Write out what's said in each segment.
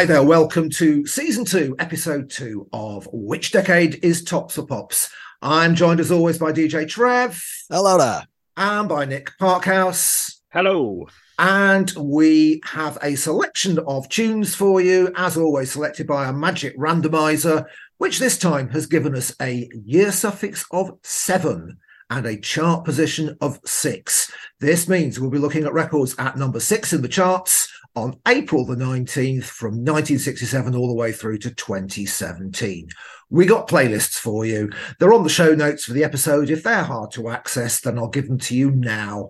Hi there, welcome to season two, episode two of Which Decade is Tops for Pops. I'm joined as always by DJ Trev Hello there. and by Nick Parkhouse. Hello. And we have a selection of tunes for you, as always, selected by a magic randomizer, which this time has given us a year suffix of seven and a chart position of six. This means we'll be looking at records at number six in the charts on April the 19th from 1967 all the way through to 2017. We got playlists for you. They're on the show notes for the episode. If they're hard to access, then I'll give them to you now.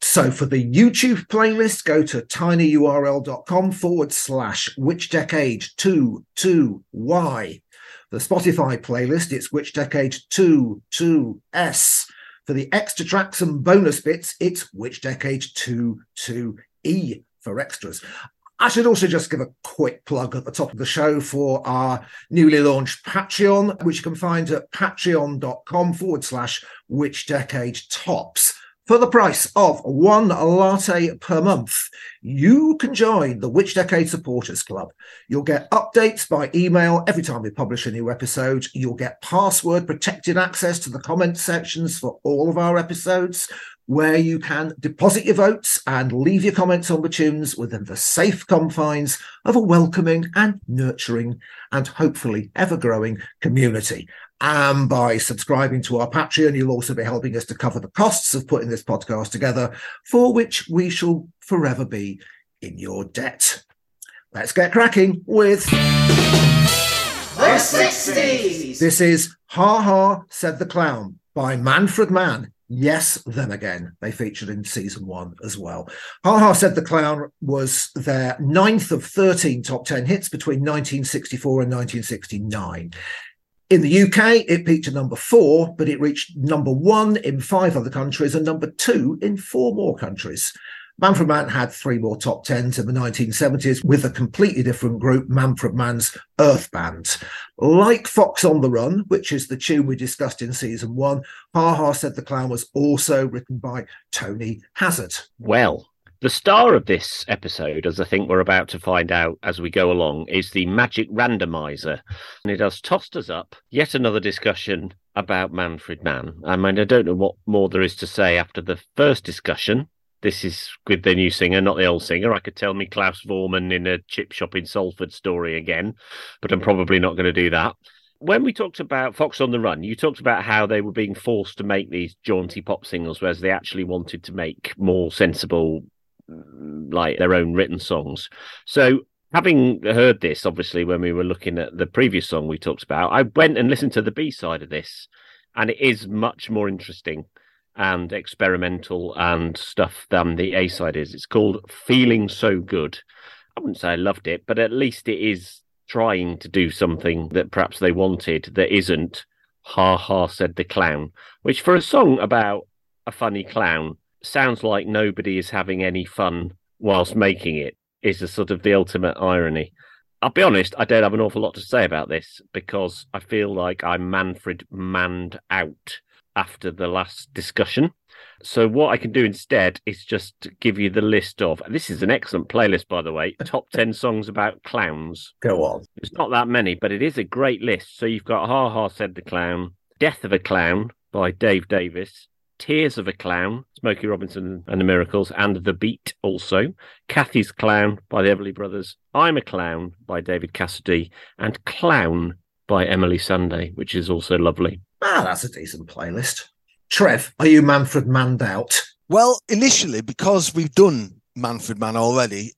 So for the YouTube playlist, go to tinyurl.com forward slash which decade 2 2 Y. The Spotify playlist, it's which decade 2 2 S. For the extra tracks and bonus bits, it's which decade 2 2 E for extras. I should also just give a quick plug at the top of the show for our newly launched Patreon, which you can find at patreon.com forward slash which decade tops. For the price of one latte per month, you can join the Which Decade Supporters Club. You'll get updates by email every time we publish a new episode. You'll get password protected access to the comment sections for all of our episodes, where you can deposit your votes and leave your comments on the tunes within the safe confines of a welcoming and nurturing and hopefully ever growing community. And by subscribing to our Patreon, you'll also be helping us to cover the costs of putting this podcast together, for which we shall forever be in your debt. Let's get cracking with The 60s! this is Ha Ha Said the Clown by Manfred Mann. Yes, them again. They featured in season one as well. Ha Ha Said the Clown was their ninth of 13 top 10 hits between 1964 and 1969. In the UK, it peaked at number four, but it reached number one in five other countries and number two in four more countries. Manfred Mann had three more top tens in the 1970s with a completely different group, Manfred Mann's Earth Band. Like Fox on the Run, which is the tune we discussed in season one, Ha Ha Said the Clown was also written by Tony Hazzard. Well, the star of this episode, as I think we're about to find out as we go along, is the magic randomizer. And it has tossed us up yet another discussion about Manfred Mann. I mean, I don't know what more there is to say after the first discussion. This is with the new singer, not the old singer. I could tell me Klaus Voormann in a chip shop in Salford story again, but I'm probably not going to do that. When we talked about Fox on the Run, you talked about how they were being forced to make these jaunty pop singles, whereas they actually wanted to make more sensible, mm, like their own written songs. So, having heard this, obviously, when we were looking at the previous song we talked about, I went and listened to the B side of this, and it is much more interesting and experimental and stuff than the A side is. It's called Feeling So Good. I wouldn't say I loved it, but at least it is trying to do something that perhaps they wanted that isn't Ha Ha said the clown, which for a song about a funny clown sounds like nobody is having any fun whilst making it, is a sort of the ultimate irony. I'll be honest, I don't have an awful lot to say about this because I feel like I'm Manfred manned out after the last discussion. So what I can do instead is just give you the list of this is an excellent playlist by the way, top 10 songs about clowns. Go on. It's not that many, but it is a great list. So you've got Ha Ha Said the Clown, Death of a Clown by Dave Davies, Tears of a Clown, Smokey Robinson and the Miracles, and The Beat also, Kathy's Clown by the Everly Brothers, I'm a Clown by David Cassidy, and Clown by Emeli Sandé, which is also lovely. Ah, that's a decent playlist. Trev, are you Manfred manned out? Well, initially, because we've done Manfred Mann already,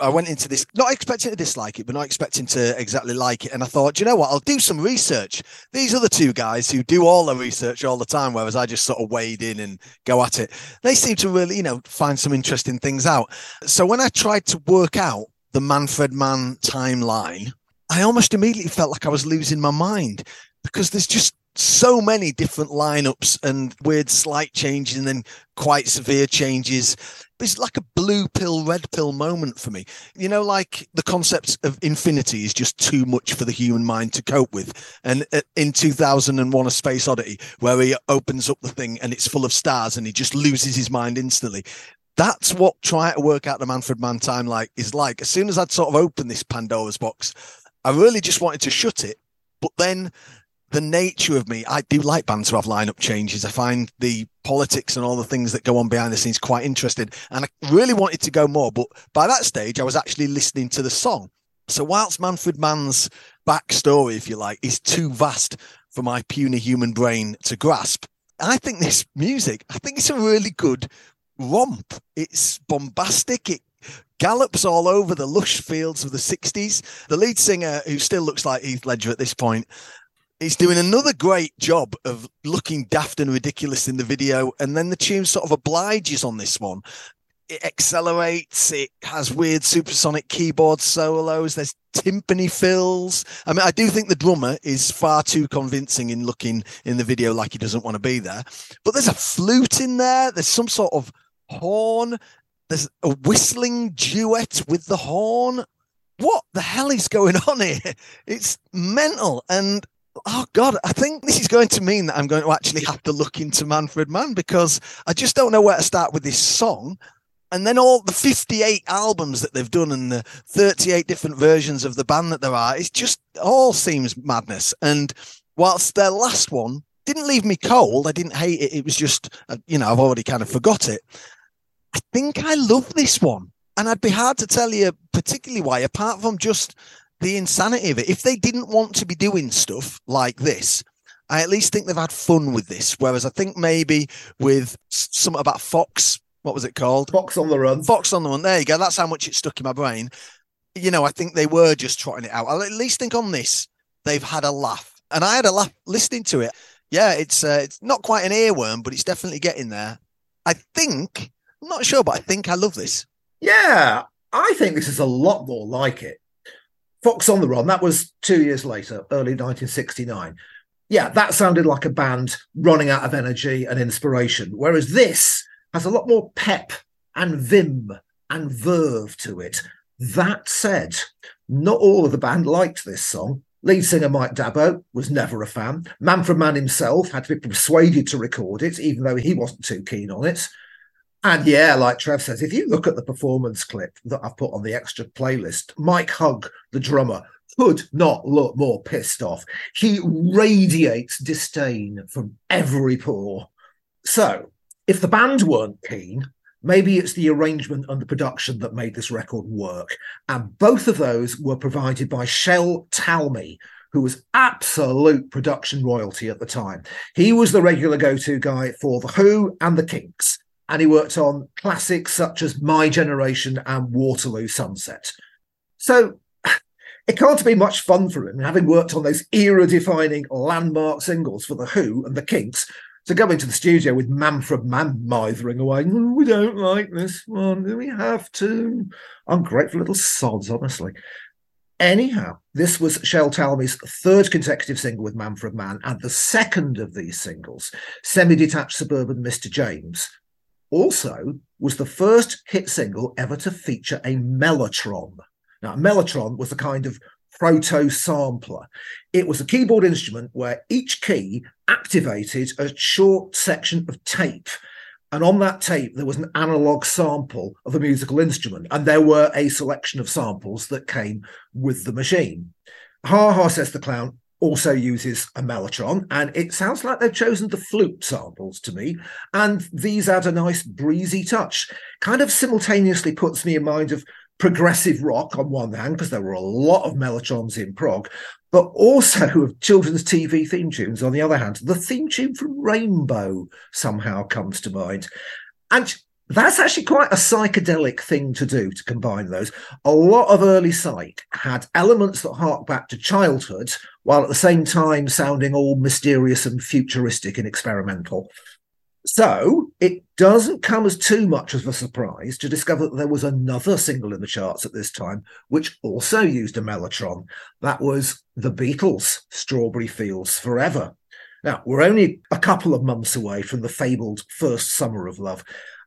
I went into this not expecting to dislike it, but not expecting to exactly like it. And I thought, you know what? I'll do some research. These are the two guys who do all the research all the time, whereas I just sort of wade in and go at it. They seem to really, you know, find some interesting things out. So when I tried to work out the Manfred Mann timeline, I almost immediately felt like I was losing my mind because there's just so many different lineups and weird slight changes and then quite severe changes. It's like a blue pill, red pill moment for me. You know, like the concept of infinity is just too much for the human mind to cope with. And uh, in 2001, A Space Oddity, where he opens up the thing and it's full of stars and he just loses his mind instantly. That's what trying to work out the Manfred Mann time like is like. As soon as I'd sort of opened this Pandora's box, I really just wanted to shut it. But then the nature of me, I do like bands who have lineup changes. I find the politics and all the things that go on behind the scenes quite interesting. And I really wanted to go more, but by that stage, I was actually listening to the song. So whilst Manfred Mann's backstory, if you like, is too vast for my puny human brain to grasp, I think this music, I think it's a really good romp. It's bombastic. It gallops all over the lush fields of the 60s. The lead singer, who still looks like Heath Ledger at this point, He's doing another great job of looking daft and ridiculous in the video, and then the tune sort of obliges on this one. It accelerates. It has weird supersonic keyboard solos. There's timpani fills. I mean, I do think the drummer is far too convincing in looking in the video like he doesn't want to be there. But there's a flute in there. There's some sort of horn. There's a whistling duet with the horn. What the hell is going on here? It's mental. And oh god i think this is going to mean that i'm going to actually have to look into manfred mann because i just don't know where to start with this song. And then all the 58 albums that they've done and the 38 different versions of the band that there are it just all seems madness. And whilst their last one didn't leave me cold i didn't hate it it was just uh, you know i've already kind of forgot it. I think i love this one. And i'd be hard to tell you particularly why apart from just the insanity of it. If they didn't want to be doing stuff like this, I at least think they've had fun with this. Whereas I think maybe with something about Fox, what was it called? Fox on the Run. Fox on the Run. There you go. That's how much it stuck in my brain. You know, I think they were just trotting it out. I at least think on this, they've had a laugh. And I had a laugh listening to it. Yeah, it's uh, it's not quite an earworm, but it's definitely getting there. I think, I'm not sure, but I think I love this. Yeah, I think this is a lot more like it. Fox on the Run, that was two years later, early 1969. Yeah, that sounded like a band running out of energy and inspiration. Whereas this has a lot more pep and vim and verve to it. That said, not all of the band liked this song. Lead singer Mike d'Abo was never a fan. Manfred Mann himself had to be persuaded to record it, even though he wasn't too keen on it. And yeah, like Trev says, if you look at the performance clip that I've put on the extra playlist, Mike Hugg, the drummer, could not look more pissed off. He radiates disdain from every pore. So, if the band weren't keen, maybe it's the arrangement and the production that made this record work. And both of those were provided by Shel Talmy, who was absolute production royalty at the time. He was the regular go to guy for The Who and The Kinks and he worked on classics such as My Generation and Waterloo Sunset. So it can't be much fun for him, having worked on those era defining landmark singles for The Who and The Kinks, to go into the studio with Manfred Mann mithering away. Oh, we don't like this one. Do we have to? Ungrateful little sods, honestly. Anyhow, this was Shel Talmy's third consecutive single with Manfred Mann and the second of these singles, Semi Detached Suburban Mr. James, also was the first hit single ever to feature a mellotron. Now, a mellotron was a kind of proto sampler. It was a keyboard instrument where each key activated a short section of tape. And on that tape, there was an analog sample of a musical instrument, and there were a selection of samples that came with the machine. Ha Ha says the clown also uses a mellotron, and it sounds like they've chosen the flute samples to me. And these add a nice breezy touch. Kind of simultaneously puts me in mind of progressive rock on one hand, because there were a lot of mellotrons in prog, but also of children's TV theme tunes on the other hand. The theme tune from Rainbow somehow comes to mind. And that's actually quite a psychedelic thing to do to combine those. A lot of early psych had elements that hark back to childhood, while at the same time sounding all mysterious and futuristic and experimental. So it doesn't come as too much of a surprise to discover that there was another single in the charts at this time, which also used a mellotron. That was the Beatles' Strawberry Fields Forever. Now, we're only a couple of months away from the fabled first summer of love.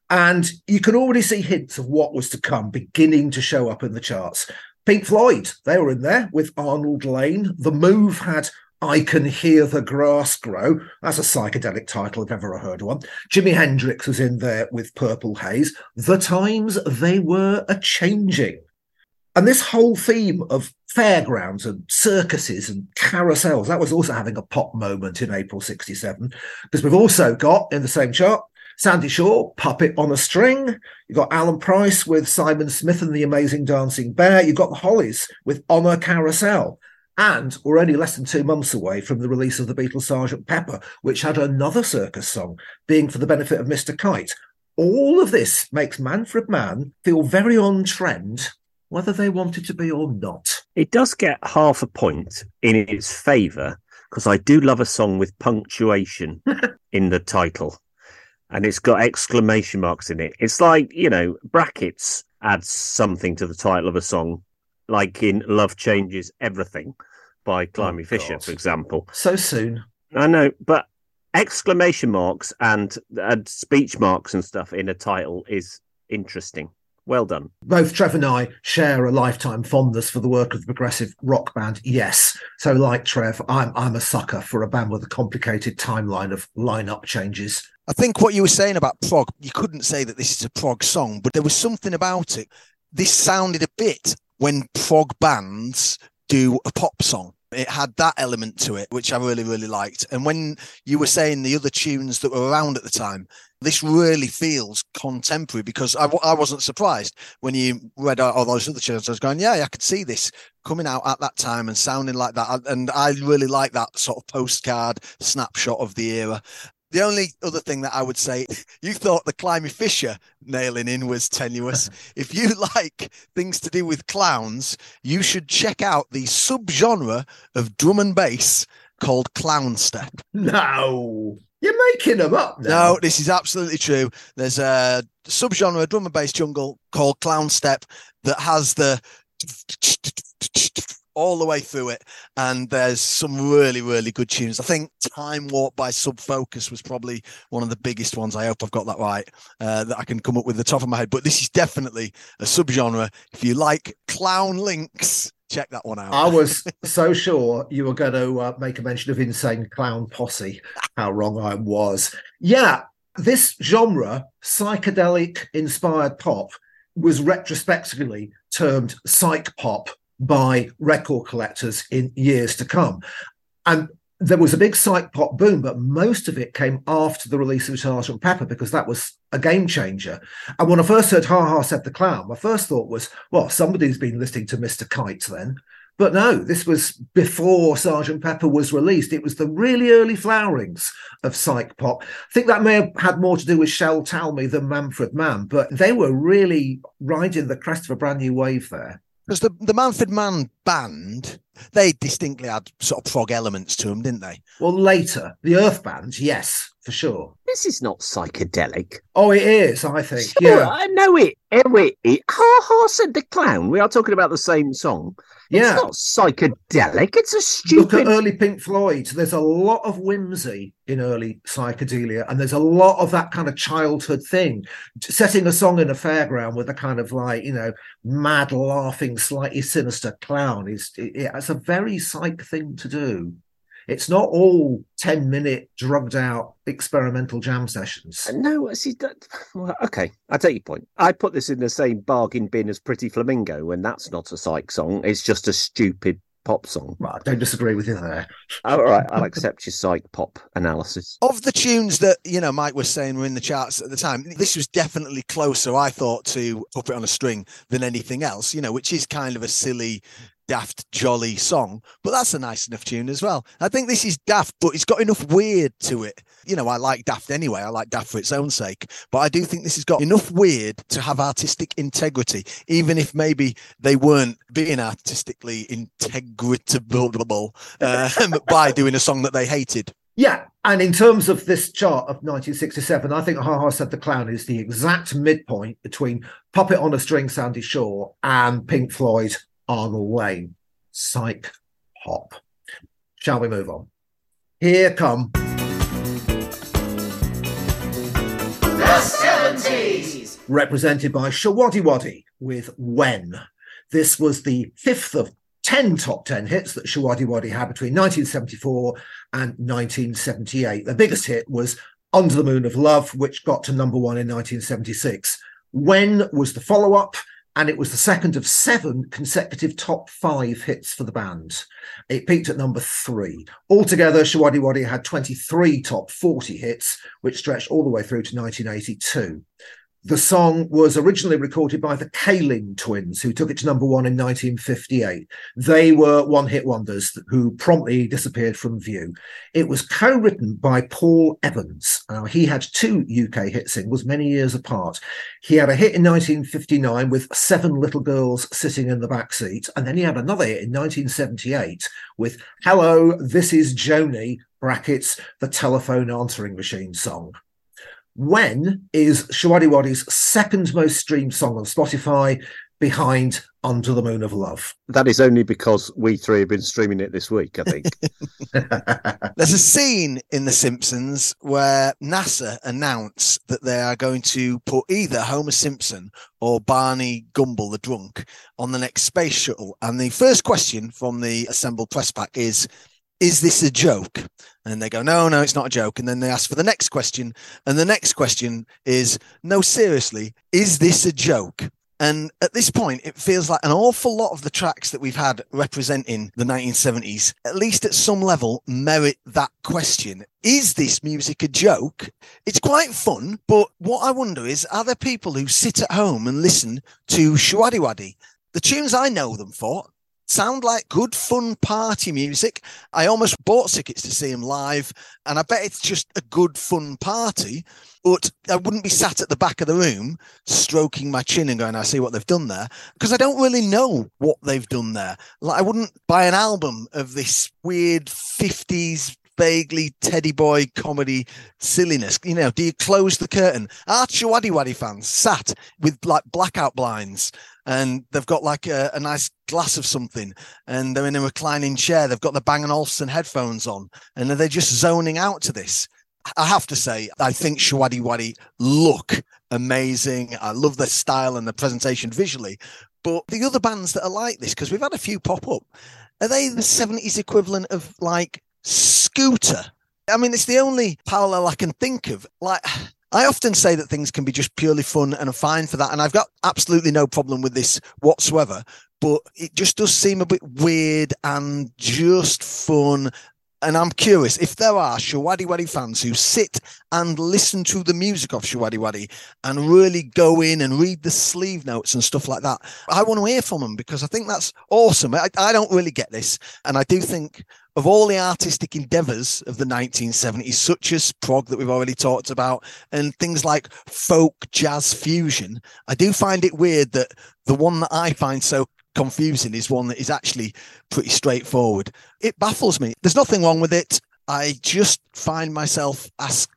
And you can already see hints of what was to come beginning to show up in the charts. Pink Floyd, they were in there with Arnold Layne. The Move had I Can Hear the Grass Grow. That's a psychedelic title if ever I heard one. Jimi Hendrix was in there with Purple Haze. The times they were a changing. And this whole theme of fairgrounds and circuses and carousels, that was also having a pop moment in April 67. Because we've also got in the same chart Sandie Shaw, Puppet on a String. You've got Alan Price with Simon Smith and the Amazing Dancing Bear. You've got the Hollies with On a Carousel. And we're only less than two months away from the release of the Beatles' Sergeant Pepper, which had another circus song, being for the benefit of Mr. Kite. All of this makes Manfred Mann feel very on trend, whether they wanted to be or not. It does get half a point in its favour because I do love a song with punctuation in the title and it's got exclamation marks in it. It's like, you know, brackets adds something to the title of a song, like in Love Changes Everything by Climie oh, Fisher, for example. So soon. I know, but exclamation marks and, and speech marks and stuff in a title is interesting. Well done. Both Trev and I share a lifetime fondness for the work of the progressive rock band. Yes. So, like Trev, I'm I'm a sucker for a band with a complicated timeline of lineup changes. I think what you were saying about prog, you couldn't say that this is a prog song, but there was something about it. This sounded a bit when prog bands do a pop song. It had that element to it, which I really, really liked. And when you were saying the other tunes that were around at the time, this really feels contemporary because I, I wasn't surprised when you read all those other tunes. I was going, yeah, I could see this coming out at that time and sounding like that. And I really like that sort of postcard snapshot of the era. The only other thing that I would say, you thought the Climie Fisher nailing in was tenuous. if you like things to do with clowns, you should check out the subgenre of drum and bass called clown step. No, you're making them up now. No, this is absolutely true. There's a subgenre of drum and bass jungle called clown step that has the all the way through it. And there's some really, really good tunes. I think Time Warp by Sub Focus was probably one of the biggest ones. I hope I've got that right, uh, that I can come up with the top of my head. But this is definitely a subgenre. If you like clown links, check that one out. I was so sure you were going to uh, make a mention of Insane Clown Posse. How wrong I was. Yeah, this genre, psychedelic inspired pop, was retrospectively termed psych pop by record collectors in years to come. And there was a big psych pop boom, but most of it came after the release of Sergeant Pepper because that was a game changer. And when I first heard Ha Ha Said the Clown, my first thought was, well, somebody's been listening to Mr. Kite then. But no, this was before Sergeant Pepper was released. It was the really early flowerings of psych pop. I think that may have had more to do with Shel Talmy than Manfred Mann, but they were really riding the crest of a brand new wave there. Because the, the Manfred Mann band, they distinctly had sort of prog elements to them, didn't they? Well, later, the Earth band, yes, for sure. This is not psychedelic. Oh, it is, I think. Sure, yeah. I know it. it, it. Ha ha said the clown. We are talking about the same song. Yeah. It's not psychedelic. It's a stupid. Look at early Pink Floyd. There's a lot of whimsy in early psychedelia, and there's a lot of that kind of childhood thing. Setting a song in a fairground with a kind of like, you know, mad, laughing, slightly sinister clown is it, it's a very psych thing to do. It's not all 10 minute drugged out experimental jam sessions. Uh, no, see, that, well, okay, I take your point. I put this in the same bargain bin as Pretty Flamingo, and that's not a psych song. It's just a stupid pop song. Well, I don't disagree with you there. All right, I'll accept your psych pop analysis. Of the tunes that, you know, Mike was saying were in the charts at the time, this was definitely closer, I thought, to Puppet on a String than anything else, you know, which is kind of a silly daft, jolly song, but that's a nice enough tune as well. I think this is daft, but it's got enough weird to it. You know, I like daft anyway. I like daft for its own sake, but I do think this has got enough weird to have artistic integrity, even if maybe they weren't being artistically integritable uh, by doing a song that they hated. Yeah, and in terms of this chart of 1967, I think Ha Ha Said the Clown is the exact midpoint between Puppet on a String, Sandie Shaw, and Pink Floyd, Arnold Layne, psych pop. Shall we move on? Here come The 70s. represented by Shawaddy with When. This was the fifth of 10 top 10 hits that Showaddywaddy had between 1974 and 1978. The biggest hit was Under the Moon of Love, which got to number one in 1976. When was the follow up? And it was the second of seven consecutive top five hits for the band. It peaked at number three. Altogether, Showaddywaddy had 23 top 40 hits, which stretched all the way through to 1982. The song was originally recorded by the Kalin twins, who took it to number one in 1958. They were one hit wonders who promptly disappeared from view. It was co written by Paul Evans. Now, he had two UK hit singles many years apart. He had a hit in 1959 with Seven Little Girls Sitting in the Back Seat, and then he had another hit in 1978 with Hello, This is Joannie, brackets, the telephone answering machine song. When is Showaddywaddy's second most streamed song on Spotify behind Under the Moon of Love? That is only because we three have been streaming it this week, I think. There's a scene in The Simpsons where NASA announce that they are going to put either Homer Simpson or Barney Gumble, the drunk, on the next space shuttle. And the first question from the assembled press pack is, is this a joke? And they go, no, no, it's not a joke. And then they ask for the next question. And the next question is, no, seriously, is this a joke? And at this point, it feels like an awful lot of the tracks that we've had representing the 1970s, at least at some level, merit that question. Is this music a joke? It's quite fun, but what I wonder is are there people who sit at home and listen to Showaddywaddy? The tunes I know them for sound like good fun party music. I almost bought tickets to see them live, and I bet it's just a good fun party. But I wouldn't be sat at the back of the room stroking my chin and going, I see what they've done there. Because I don't really know what they've done there. Like I wouldn't buy an album of this weird 50s vaguely teddy boy comedy silliness. You know, do you close the curtain? Our Showaddywaddy fans sat with like blackout blinds and they've got like a, a, nice glass of something and they're in a reclining chair. They've got the Bang & Olufsen headphones on and they're just zoning out to this. I have to say, I think Showaddywaddy look amazing. I love their style and the presentation visually. But the other bands that are like this, because we've had a few pop up, are they the 70s equivalent of like Scooter? I mean, it's the only parallel I can think of. Like, I often say that things can be just purely fun and fine for that. And I've got absolutely no problem with this whatsoever. But it just does seem a bit weird and just fun. And I'm curious if there are Showaddywaddy fans who sit and listen to the music of Showaddywaddy and really go in and read the sleeve notes and stuff like that. I want to hear from them because I think that's awesome. I, I don't really get this. And I do think of all the artistic endeavors of the 1970s, such as prog that we've already talked about, and things like folk jazz fusion, I do find it weird that the one that I find so confusing is one that is actually pretty straightforward. It baffles me. There's nothing wrong with it. I just find myself ask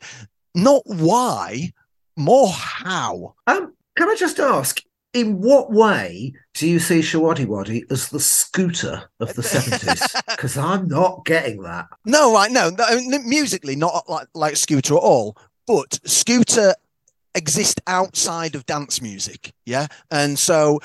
not why, more how. Um, can I just ask, in what way do you see Showaddywaddy as the scooter of the 70s? Because I'm not getting that. No, right, no, no, musically, not like, like Scooter at all, but Scooter exist outside of dance music. Yeah. And so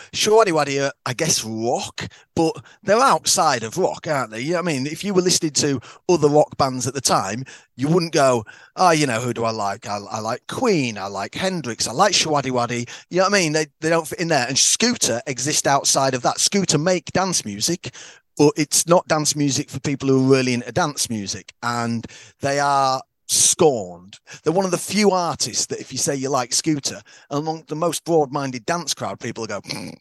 are, I guess, rock, but they're outside of rock, aren't they? You know I mean? If you were listening to other rock bands at the time, you wouldn't go, oh, you know, who do I like? I, I like Queen. I like Hendrix. I like Showaddywaddy. You know what I mean? They, they don't fit in there. And Scooter exist outside of that. Scooter make dance music, but it's not dance music for people who are really into dance music. And they are scorned. They're one of the few artists that, if you say you like Scooter, among the most broad-minded dance crowd, people go, mm,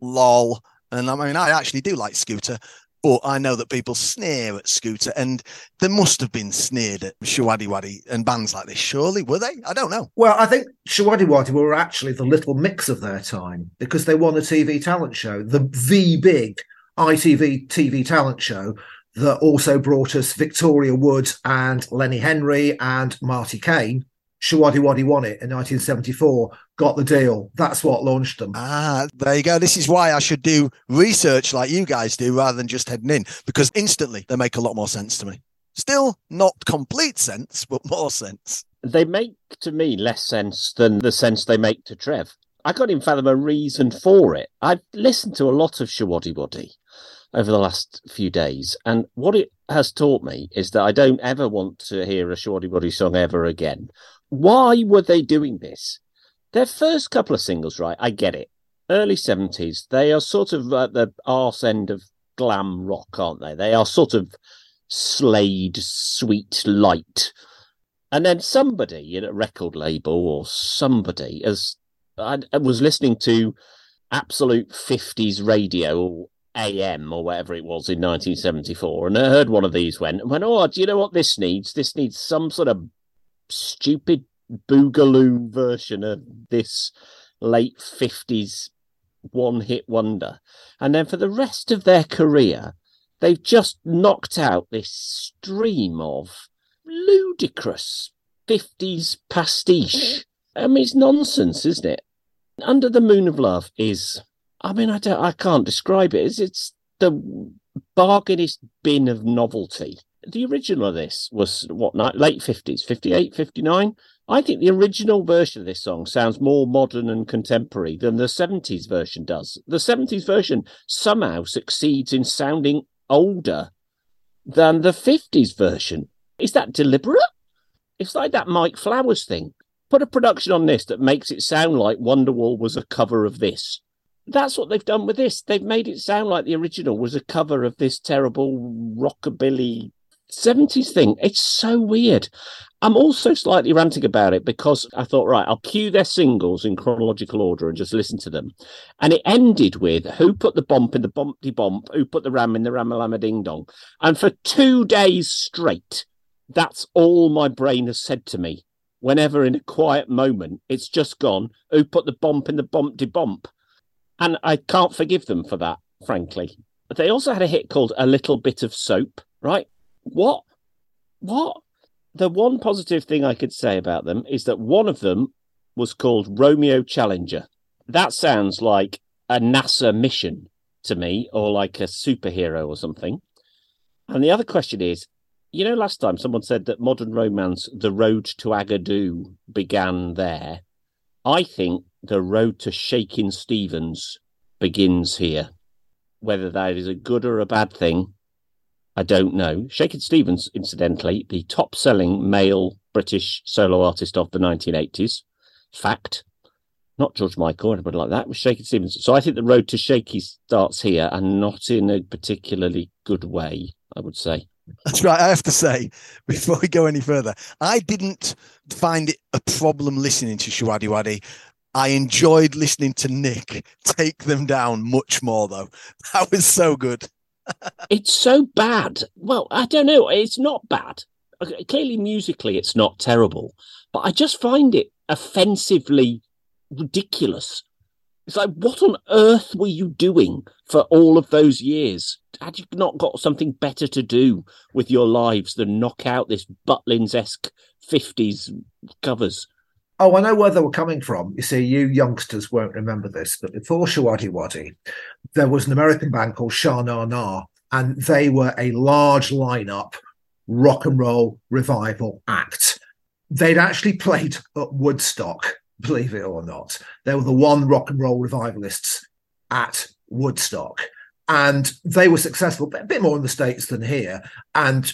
"Lol." And I mean, I actually do like Scooter, but I know that people sneer at Scooter, and there must have been sneered at Showaddywaddy and bands like this. Surely were they? I don't know. Well, I think Showaddywaddy were actually the little mix of their time because they won a TV talent show, the V big ITV TV talent show that also brought us Victoria Wood and Lenny Henry and Marti Caine. Shawaddy Waddy won it in 1974, got the deal. That's what launched them. Ah, there you go. This is why I should do research like you guys do rather than just heading in because instantly they make a lot more sense to me. Still not complete sense, but more sense. They make to me less sense than the sense they make to Trev. I can't even fathom a reason for it. I've listened to a lot of Showaddywaddy over the last few days, and what it has taught me is that I don't ever want to hear a Showaddywaddy song ever again. Why were they doing this? Their first couple of singles, right? I get it. Early 70s, they are sort of at the arse end of glam rock, aren't they? They are sort of Slade, sweet light. And then somebody in a record label or somebody as I, was listening to absolute 50s radio or AM or whatever it was in 1974, and I heard one of these went and went, Oh, do you know what this needs? This needs some sort of stupid boogaloo version of this late 50s one hit wonder. And then for the rest of their career, they've just knocked out this stream of ludicrous 50s pastiche. Mm-hmm. I mean, it's nonsense, isn't it? Under the Moon of Love is, I mean, I don't, I can't describe it. It's, it's the bargainist bin of novelty. The original of this was what late 50s, 58, 59. I think the original version of this song sounds more modern and contemporary than the 70s version does. The 70s version somehow succeeds in sounding older than the 50s version. Is that deliberate? It's like that Mike Flowers thing put a production on this that makes it sound like Wonderwall was a cover of this. That's what they've done with this. They've made it sound like the original was a cover of this terrible rockabilly 70s thing. It's so weird. I'm also slightly ranting about it because I thought, right, I'll cue their singles in chronological order and just listen to them. And it ended with who put the bump in the bumpty bump, who put the ram in the ramalama ding dong. And for two days straight, that's all my brain has said to me whenever in a quiet moment it's just gone, who put the bump in the bumpty bump? And I can't forgive them for that, frankly. But they also had a hit called A Little Bit of Soap, right? What? What? The one positive thing I could say about them is that one of them was called Romeo Challenger. That sounds like a NASA mission to me, or like a superhero or something. And the other question is you know, last time someone said that modern romance, the road to Agadoo, began there. I think the road to Shakin' Stevens begins here. Whether that is a good or a bad thing, I don't know. Shakin' Stevens, incidentally, the top selling male British solo artist of the 1980s. Fact. Not George Michael or anybody like that, was Shakin' Stevens. So I think the road to Shaky starts here and not in a particularly good way, I would say. That's right. I have to say, before we go any further, I didn't find it a problem listening to Showaddywaddy. I enjoyed listening to Nick take them down much more, though. That was so good. it's so bad. Well, I don't know. It's not bad. Clearly, musically, it's not terrible, but I just find it offensively ridiculous. It's like, what on earth were you doing for all of those years? Had you not got something better to do with your lives than knock out this Butlins esque 50s covers? Oh, I know where they were coming from. You see, you youngsters won't remember this, but before Showaddywaddy, there was an American band called Sha Na Na, and they were a large lineup rock and roll revival act. They'd actually played at Woodstock believe it or not. They were the one rock and roll revivalists at Woodstock. And they were successful, but a bit more in the States than here. And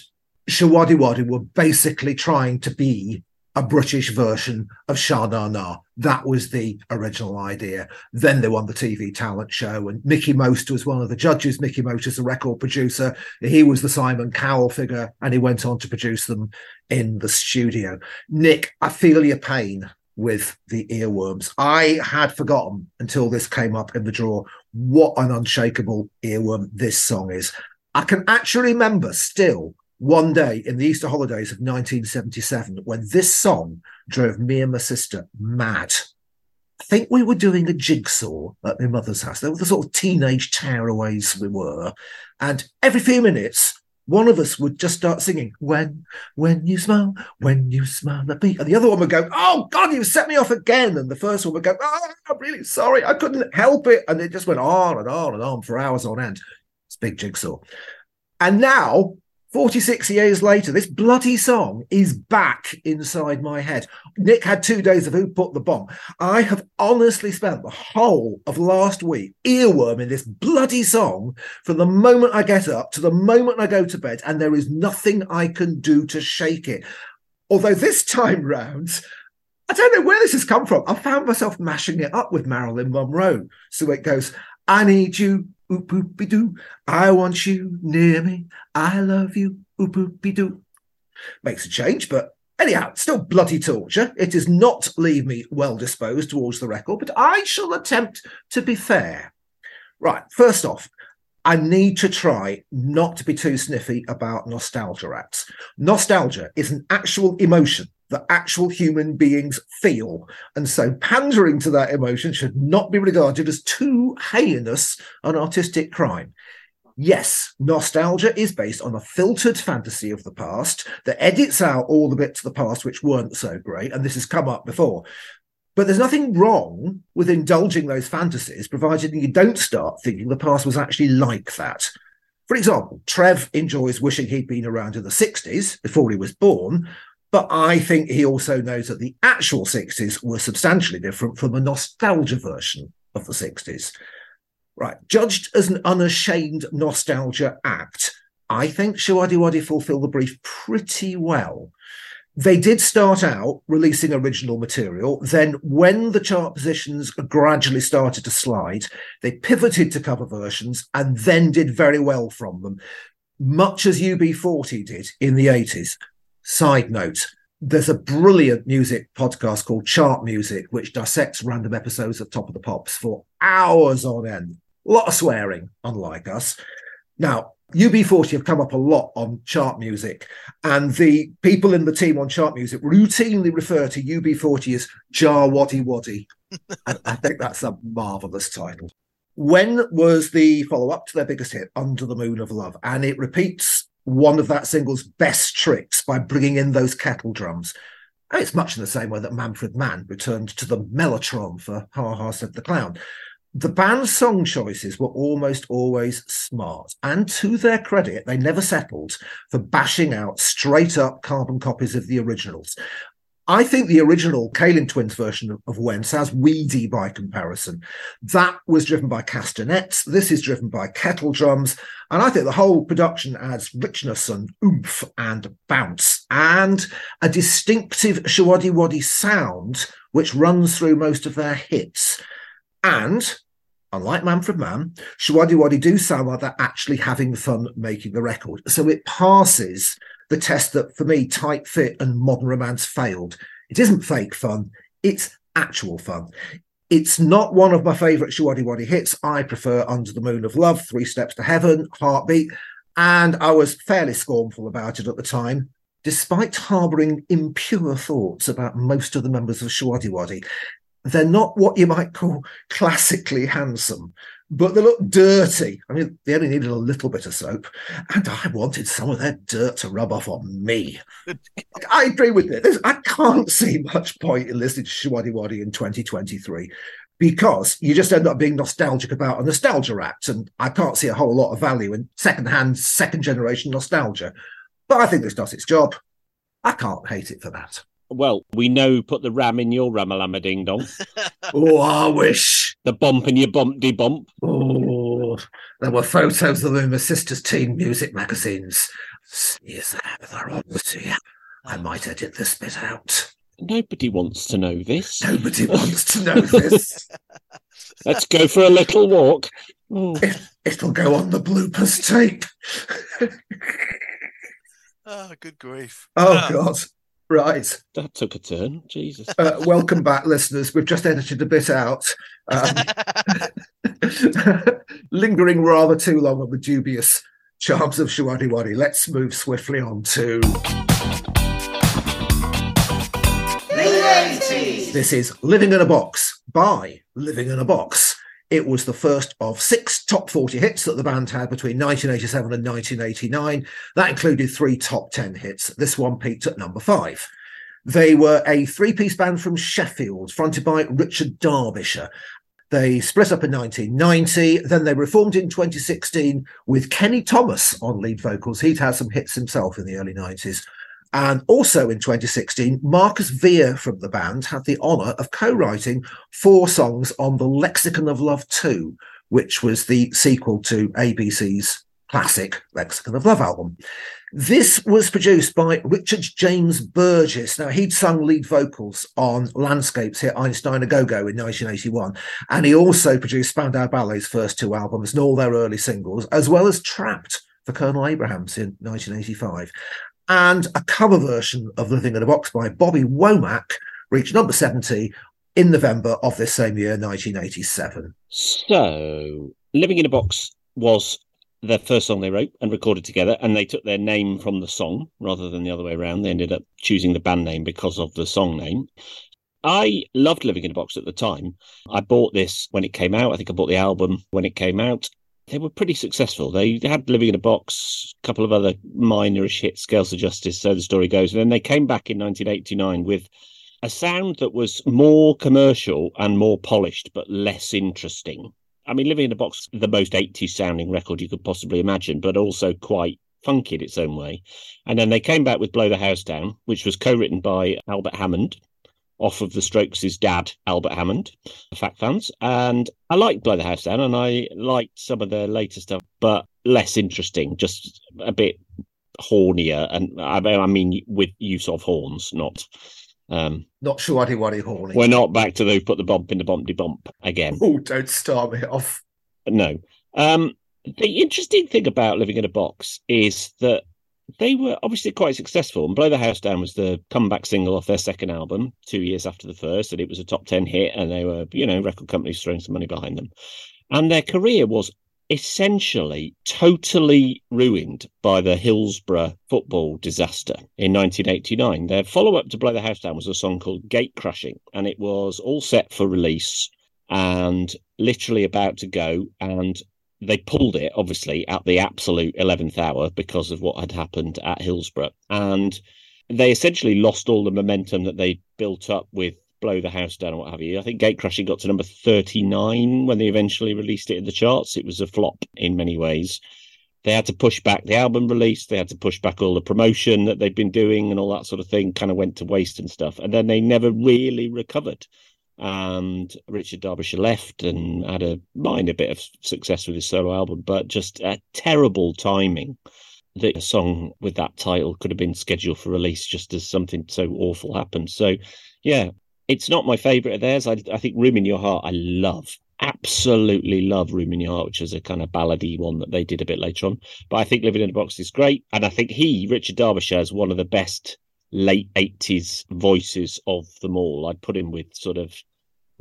Showaddywaddy were basically trying to be a British version of Sha Na Na. That was the original idea. Then they won the TV talent show, and Mickie Most was one of the judges. Mickie Most is a record producer. He was the Simon Cowell figure, and he went on to produce them in the studio. Nick, I feel your pain with the earworms. I had forgotten until this came up in the draw what an unshakable earworm this song is. I can actually remember still one day in the Easter holidays of 1977 when this song drove me and my sister mad. I think we were doing a jigsaw at my mother's house. They were the sort of teenage tearaways we were. And every few minutes, one of us would just start singing when when you smile when you smile at me and the other one would go oh god you set me off again and the first one would go oh i'm really sorry i couldn't help it and it just went on and on and on for hours on end it's big jigsaw and now 46 years later, this bloody song is back inside my head. Nick had two days of Who Put the Bomb. I have honestly spent the whole of last week earworming this bloody song from the moment I get up to the moment I go to bed, and there is nothing I can do to shake it. Although this time round, I don't know where this has come from. I found myself mashing it up with Marilyn Monroe. So it goes, I need you, oop oopy doo. I want you near me. I love you, oop oopy doo. Makes a change, but anyhow, still bloody torture. It does not leave me well disposed towards the record, but I shall attempt to be fair. Right, first off, I need to try not to be too sniffy about nostalgia acts. Nostalgia is an actual emotion that actual human beings feel. And so pandering to that emotion should not be regarded as too heinous an artistic crime. Yes, nostalgia is based on a filtered fantasy of the past that edits out all the bits of the past which weren't so great. And this has come up before. But there's nothing wrong with indulging those fantasies, provided you don't start thinking the past was actually like that. For example, Trev enjoys wishing he'd been around in the 60s before he was born, but I think he also knows that the actual 60s were substantially different from a nostalgia version of the 60s. Right. Judged as an unashamed nostalgia act, I think Showaddywaddy Waddy fulfill the brief pretty well. They did start out releasing original material. Then, when the chart positions gradually started to slide, they pivoted to cover versions and then did very well from them, much as UB40 did in the 80s. Side note, there's a brilliant music podcast called Chart Music, which dissects random episodes of Top of the Pops for hours on end. A lot of swearing, unlike us. Now, UB40 have come up a lot on chart music, and the people in the team on chart music routinely refer to UB40 as Jar Waddy Waddy. and I think that's a marvelous title. When was the follow up to their biggest hit, Under the Moon of Love? And it repeats one of that single's best tricks by bringing in those kettle drums. And it's much in the same way that Manfred Mann returned to the mellotron for Ha Ha Said the Clown. The band's song choices were almost always smart, and to their credit, they never settled for bashing out straight up carbon copies of the originals. I think the original Kalin Twins version of When sounds weedy by comparison. That was driven by castanets. This is driven by kettle drums. And I think the whole production adds richness and oomph and bounce and a distinctive Showaddywaddy sound, which runs through most of their hits. And unlike Manfred Mann, Showaddywaddy do sound like they're actually having fun making the record. So it passes the test that for me tight fit and modern romance failed. It isn't fake fun. It's actual fun. It's not one of my favorite Showaddywaddy hits. I prefer under the moon of love three steps to heaven heartbeat. And i was fairly scornful about it at the time despite harboring impure thoughts about most of the members of Showaddywaddy they're not what you might call classically handsome but they look dirty. I mean, they only needed a little bit of soap, and I wanted some of their dirt to rub off on me. I agree with this. I can't see much point in listening to Showaddywaddy in 2023 because you just end up being nostalgic about a nostalgia act, and I can't see a whole lot of value in second-hand, second-generation nostalgia. But I think this does its job. I can't hate it for that. Well, we know put the ram in your ramalama ding dong. oh, I wish. The bump in your bumpty bump. Oh, there were photos of them in my sister's teen music magazines. Yes, I I might edit this bit out. Nobody wants to know this. Nobody wants to know this. Let's go for a little walk. Oh. It, will go on the bloopers tape. oh, good grief. Oh, ah. God. Right. That took a turn. Jesus. Uh, welcome back, listeners. We've just edited a bit out. Um, lingering rather too long on the dubious charms of Showaddywaddy. Let's move swiftly on to. The 80s! This is Living in a Box by Living in a Box. It was the first of six top 40 hits that the band had between 1987 and 1989. That included three top 10 hits. This one peaked at number five. They were a three piece band from Sheffield, fronted by Richard Darbyshire. They split up in 1990. Then they reformed in 2016 with Kenny Thomas on lead vocals. He'd had some hits himself in the early 90s. And also in 2016, Marcus Vere from the band had the honour of co writing four songs on The Lexicon of Love 2, which was the sequel to ABC's classic Lexicon of Love album. This was produced by Richard James Burgess. Now, he'd sung lead vocals on Landscapes hit Einstein a Go Go in 1981, and he also produced Spandau Ballet's first two albums and all their early singles, as well as Trapped for Colonel Abrams in 1985 and a cover version of Living in a Box by Bobby Womack reached number 70 in November of this same year, 1987. So, Living in a Box was their first song they wrote and recorded together, and they took their name from the song rather than the other way around. They ended up choosing the band name because of the song name. I loved Living in a Box at the time. I bought this when it came out. I think I bought the album when it came out they were pretty successful. They had Living in a Box, a couple of other minorish hits, Scales of Justice, so the story goes. And then they came back in 1989 with a sound that was more commercial and more polished, but less interesting. I mean, Living in a Box, the most 80s sounding record you could possibly imagine, but also quite funky in its own way. And then they came back with Blow the House Down, which was co written by Albert Hammond off of the Strokes' dad, Albert Hammond, fact fans. And I liked Blow the House Down and I liked some of their later stuff, but less interesting, just a bit hornier. And I, I mean, with use of horns, not. Um, not sure waddy horny. We're not back to the put the bump in the bumpty bump again. Oh, don't start me off. No. Um, the interesting thing about living in a box is that they were obviously quite successful. And Blow the House Down was the comeback single off their second album, two years after the first, and it was a top 10 hit. And they were, you know, record companies throwing some money behind them. And their career was essentially totally ruined by the Hillsborough football disaster in 1989. Their follow up to Blow the House Down was a song called Gate Crashing, and it was all set for release and literally about to go. And they pulled it obviously at the absolute 11th hour because of what had happened at Hillsborough. And they essentially lost all the momentum that they built up with Blow the House Down or what have you. I think Gate Crashing got to number 39 when they eventually released it in the charts. It was a flop in many ways. They had to push back the album release. They had to push back all the promotion that they'd been doing and all that sort of thing kind of went to waste and stuff. And then they never really recovered and Richard Darbyshire left and had a minor bit of success with his solo album, but just a terrible timing. The song with that title could have been scheduled for release just as something so awful happened. So, yeah, it's not my favorite of theirs. I, I think Room in Your Heart, I love, absolutely love Room in Your Heart, which is a kind of ballady one that they did a bit later on. But I think Living in a Box is great. And I think he, Richard Darbyshire, is one of the best late 80s voices of them all. I'd put him with sort of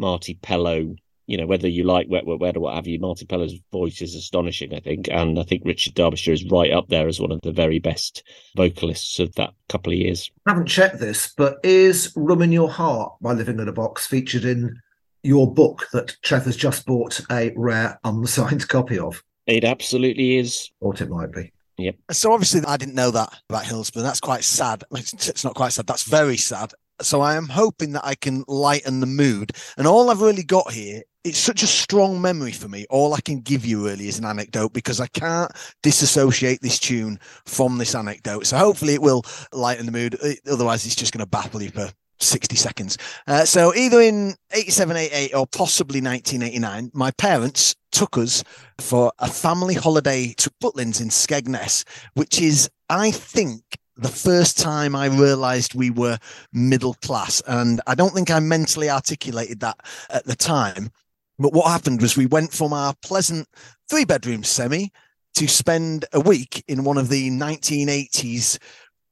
Marti Pellow. You know, whether you like Wet Wet Wet or what have you, Marti Pellow's voice is astonishing, I think. And I think Richard Darbyshire is right up there as one of the very best vocalists of that couple of years. I haven't checked this, but is Room in Your Heart by Living in a Box featured in your book that Trevor's just bought a rare unsigned copy of? It absolutely is. Thought it might be. Yep. So obviously, I didn't know that about Hillsborough. That's quite sad. It's not quite sad. That's very sad. So I am hoping that I can lighten the mood. And all I've really got here, it's such a strong memory for me. All I can give you really is an anecdote because I can't disassociate this tune from this anecdote. So hopefully it will lighten the mood. Otherwise, it's just going to baffle you for 60 seconds. Uh, so either in 87, 88 or possibly 1989, my parents took us for a family holiday to Butlins in Skegness, which is, I think, the first time I realized we were middle class. And I don't think I mentally articulated that at the time. But what happened was we went from our pleasant three bedroom semi to spend a week in one of the 1980s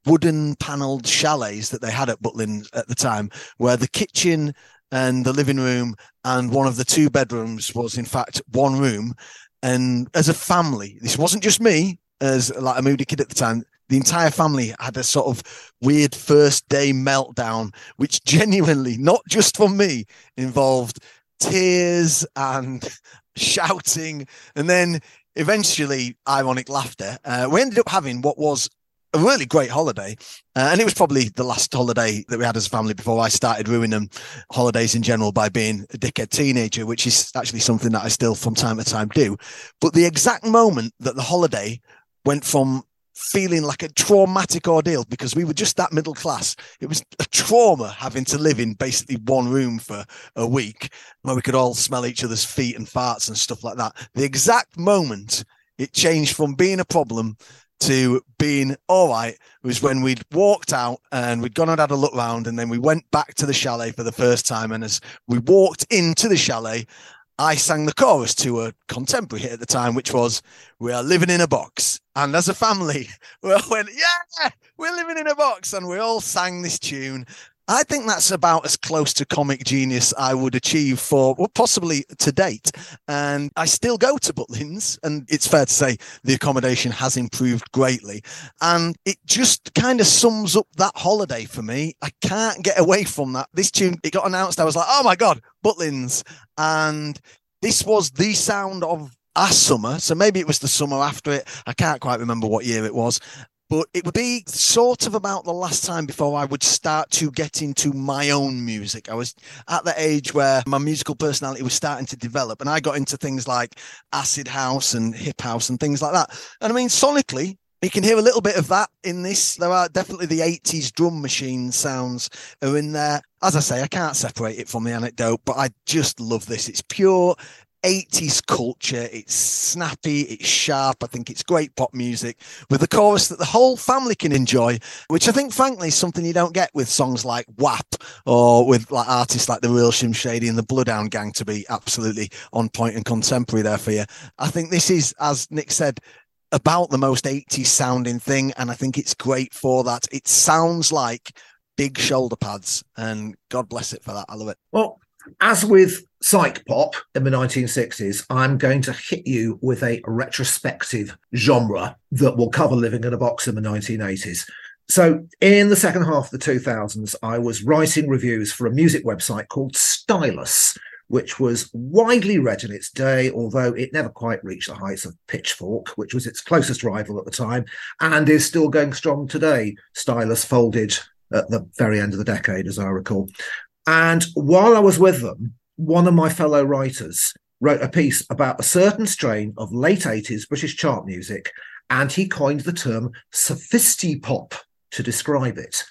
wooden paneled chalets that they had at Butlin at the time, where the kitchen and the living room and one of the two bedrooms was in fact one room. And as a family, this wasn't just me as like a moody kid at the time. The entire family had a sort of weird first day meltdown, which genuinely, not just for me, involved tears and shouting, and then eventually ironic laughter. Uh, we ended up having what was a really great holiday. Uh, and it was probably the last holiday that we had as a family before I started ruining holidays in general by being a dickhead teenager, which is actually something that I still from time to time do. But the exact moment that the holiday went from feeling like a traumatic ordeal because we were just that middle class. It was a trauma having to live in basically one room for a week where we could all smell each other's feet and farts and stuff like that. The exact moment it changed from being a problem to being all right was when we'd walked out and we'd gone and had a look round and then we went back to the chalet for the first time and as we walked into the chalet I sang the chorus to a contemporary hit at the time, which was "We are living in a box." And as a family, we all went, "Yeah, we're living in a box," and we all sang this tune. I think that's about as close to comic genius I would achieve for, well, possibly to date. And I still go to Butlins, and it's fair to say the accommodation has improved greatly. And it just kind of sums up that holiday for me. I can't get away from that. This tune, it got announced. I was like, oh my God, Butlins. And this was the sound of a summer. So maybe it was the summer after it. I can't quite remember what year it was but it would be sort of about the last time before I would start to get into my own music. I was at the age where my musical personality was starting to develop, and I got into things like acid house and hip house and things like that. And I mean, sonically, you can hear a little bit of that in this. There are definitely the 80s drum machine sounds are in there. As I say, I can't separate it from the anecdote, but I just love this. It's pure 80s culture. It's snappy, it's sharp. I think it's great pop music with a chorus that the whole family can enjoy, which I think, frankly, is something you don't get with songs like WAP or with like artists like the Real Slim Shady and the Bloodhound Gang to be absolutely on point and contemporary there for you. I think this is, as Nick said, about the most 80s sounding thing. And I think it's great for that. It sounds like big shoulder pads, and God bless it for that. I love it. Well, as with psych pop in the 1960s, I'm going to hit you with a retrospective genre that will cover living in a box in the 1980s. So, in the second half of the 2000s, I was writing reviews for a music website called Stylus, which was widely read in its day, although it never quite reached the heights of Pitchfork, which was its closest rival at the time and is still going strong today. Stylus folded at the very end of the decade, as I recall. And while I was with them, one of my fellow writers wrote a piece about a certain strain of late 80s British chart music, and he coined the term sophistipop to describe it.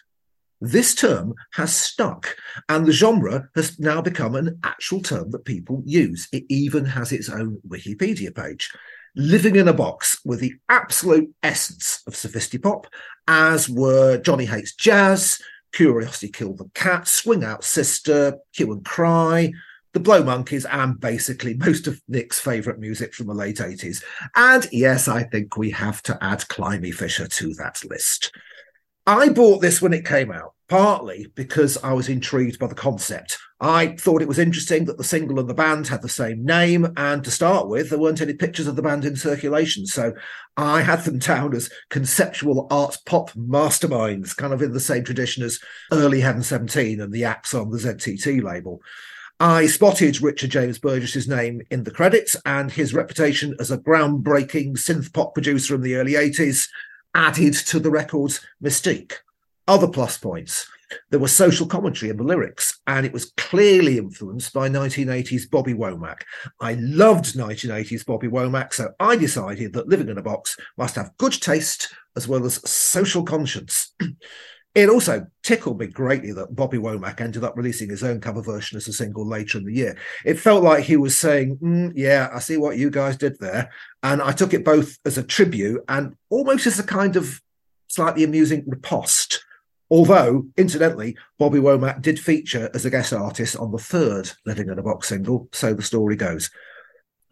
This term has stuck, and the genre has now become an actual term that people use. It even has its own Wikipedia page. Living in a box with the absolute essence of sophistipop, as were Johnny Hates Jazz, Curiosity Killed the Cat, Swing Out Sister, Hue and Cry, the Blow Monkeys, and basically most of Nick's favourite music from the late 80s. And yes, I think we have to add Climie Fisher to that list. I bought this when it came out, partly because I was intrigued by the concept. I thought it was interesting that the single and the band had the same name, and to start with, there weren't any pictures of the band in circulation. So I had them down as conceptual art pop masterminds, kind of in the same tradition as early Heaven 17 and the acts on the ZTT label. I spotted Richard James Burgess's name in the credits and his reputation as a groundbreaking synth pop producer in the early 80s added to the record's mystique. Other plus points. There was social commentary in the lyrics, and it was clearly influenced by 1980s Bobby Womack. I loved 1980s Bobby Womack, so I decided that Living in a Box must have good taste as well as social conscience. It also tickled me greatly that Bobby Womack ended up releasing his own cover version as a single later in the year. It felt like he was saying, mm, Yeah, I see what you guys did there. And I took it both as a tribute and almost as a kind of slightly amusing riposte. Although, incidentally, Bobby Womack did feature as a guest artist on the third Living in a Box single, so the story goes.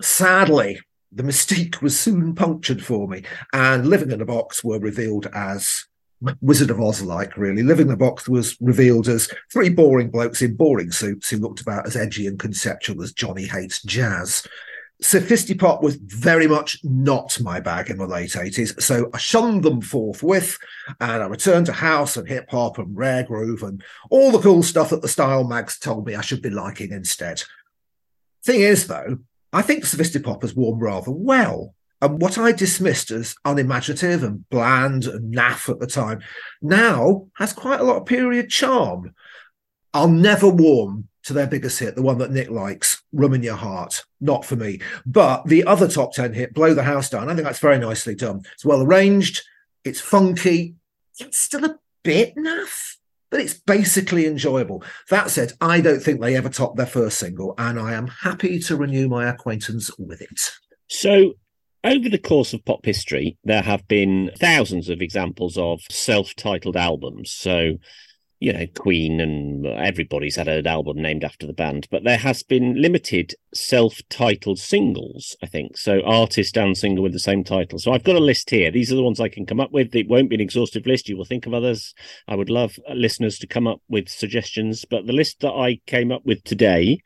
Sadly, the mystique was soon punctured for me, and Living in a Box were revealed as Wizard of Oz like, really. Living in a Box was revealed as three boring blokes in boring suits who looked about as edgy and conceptual as Johnny Hates Jazz. Sophistipop was very much not my bag in the late 80s, so I shunned them forthwith and I returned to house and hip hop and rare groove and all the cool stuff that the style mags told me I should be liking instead. Thing is, though, I think Sophistipop has worn rather well And what I dismissed as unimaginative and bland and naff at the time now has quite a lot of period charm. I'll never warm to their biggest hit, the one that Nick likes, Room in Your Heart. Not for me. But the other top 10 hit, Blow the House Down, I think that's very nicely done. It's well arranged, it's funky, it's still a bit naff, but it's basically enjoyable. That said, I don't think they ever topped their first single, and I am happy to renew my acquaintance with it. So, over the course of pop history, there have been thousands of examples of self titled albums. So, you know, Queen and everybody's had an album named after the band, but there has been limited self-titled singles, I think. So artist and single with the same title. So I've got a list here. These are the ones I can come up with. It won't be an exhaustive list. You will think of others. I would love uh, listeners to come up with suggestions, but the list that I came up with today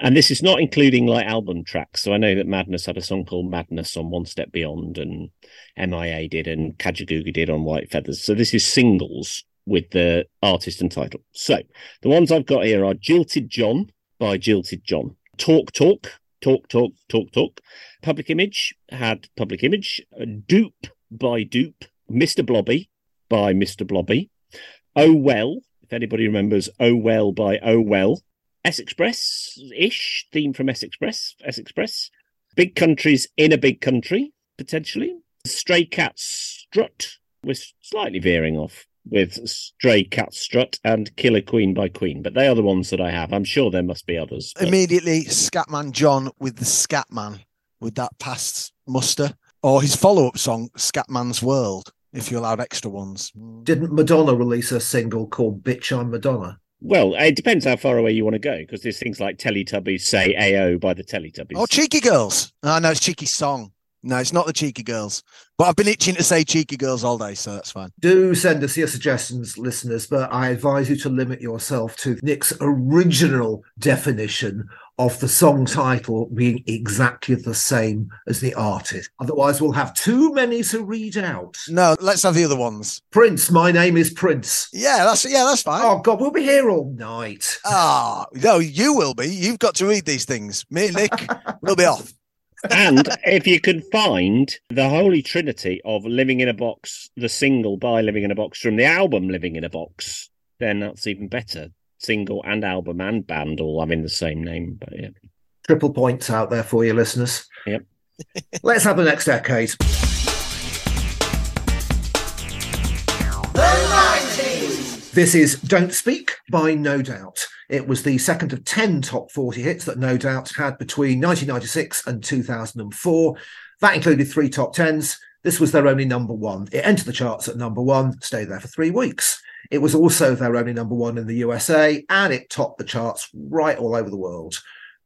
and this is not including like album tracks. So I know that Madness had a song called Madness on One Step Beyond, and MIA did, and Kajagoogoo did on White Feathers. So this is singles with the artist and title. So the ones I've got here are Jilted John by Jilted John, Talk Talk, Talk Talk, Talk Talk. Public Image had Public Image, Doop by Doop, Mr. Blobby by Mr. Blobby, Oh Well, if anybody remembers Oh Well by Oh Well, S Express ish, theme from S Express, S Express, Big Countries in a Big Country, potentially, Stray Cats Strut, we're slightly veering off with Stray Cat Strut and Killer Queen by Queen, but they are the ones that I have. I'm sure there must be others. but- Immediately, Scatman John with the Scatman with that past muster, or his follow-up song, Scatman's World, if you allowed extra ones. Didn't Madonna release a single called Bitch I'm Madonna? Well, it depends how far away you want to go because there's things like Teletubbies say AO by the Teletubbies. Oh, Cheeky Girls. Oh, no, it's Cheeky Song. No, it's not the Cheeky Girls. But I've been itching to say Cheeky Girls all day, so that's fine. Do send us your suggestions, listeners, but I advise you to limit yourself to Nick's original definition of the song title being exactly the same as the artist. Otherwise, we'll have too many to read out. No, let's have the other ones. Prince, my name is Prince. Yeah, that's yeah, that's fine. Oh, God, we'll be here all night. Ah, no, you will be. You've got to read these things. Me and Nick, we'll be off. And if you can find the holy trinity of Living in a Box, the single by Living in a Box from the album Living in a Box, then that's even better. Single and album and band all having the same name. But yeah. Triple points out there for you, listeners. Yep. Let's have the next decade. This is Don't Speak by No Doubt. It was the second of 10 top 40 hits that No Doubt had between 1996 and 2004. That included three top 10s. This was their only number one. It entered the charts at number one, stayed there for three weeks. It was also their only number one in the USA, and it topped the charts right all over the world.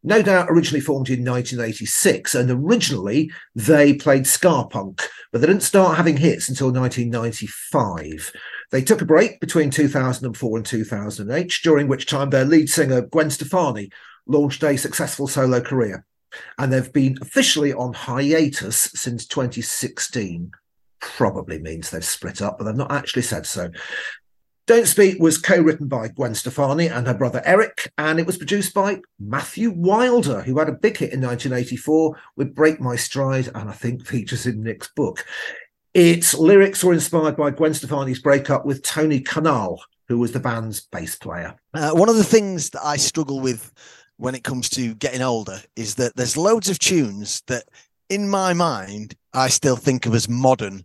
No Doubt originally formed in 1986, and originally they played ska punk, but they didn't start having hits until 1995. They took a break between 2004 and 2008, during which time their lead singer, Gwen Stefani, launched a successful solo career. And they've been officially on hiatus since 2016. Probably means they've split up, but they've not actually said so. Don't Speak was co written by Gwen Stefani and her brother Eric, and it was produced by Matthew Wilder, who had a big hit in 1984 with Break My Stride, and I think features in Nick's book. Its lyrics were inspired by Gwen Stefani's breakup with Tony Kanal, who was the band's bass player. Uh, one of the things that I struggle with when it comes to getting older is that there's loads of tunes that, in my mind, I still think of as modern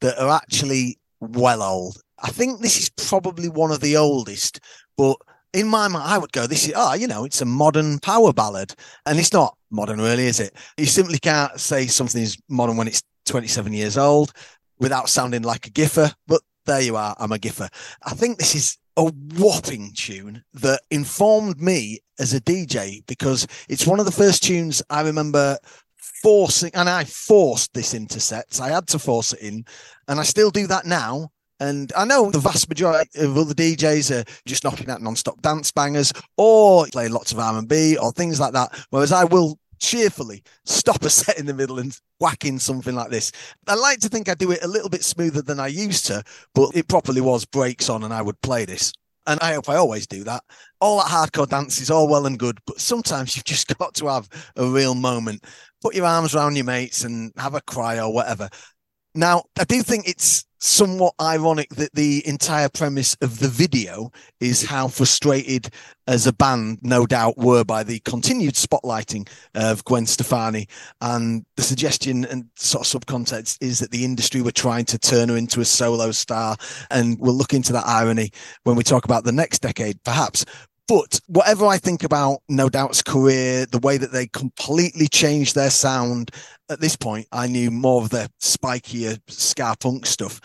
that are actually well old. I think this is probably one of the oldest, but in my mind, I would go, this is, oh, you know, it's a modern power ballad. And it's not modern, really, is it? You simply can't say something is modern when it's 27 years old without sounding like a giffer. But there you are, I'm a giffer. I think this is a whopping tune that informed me as a DJ because it's one of the first tunes I remember forcing, and I forced this into sets. I had to force it in, and I still do that now. And I know the vast majority of other DJs are just knocking out non-stop dance bangers or playing lots of R&B or things like that. Whereas I will cheerfully stop a set in the middle and whack in something like this. I like to think I do it a little bit smoother than I used to, but it properly was breaks on and I would play this. And I hope I always do that. All that hardcore dance is all well and good, but sometimes you've just got to have a real moment. put your arms around your mates and have a cry or whatever. Now, I do think it's somewhat ironic that the entire premise of the video is how frustrated as a band, no doubt, were by the continued spotlighting of Gwen Stefani. And the suggestion and sort of subcontext is that the industry were trying to turn her into a solo star. And we'll look into that irony when we talk about the next decade, perhaps. But whatever I think about No Doubt's career, the way that they completely changed their sound at this point, I knew more of the spikier ska punk stuff.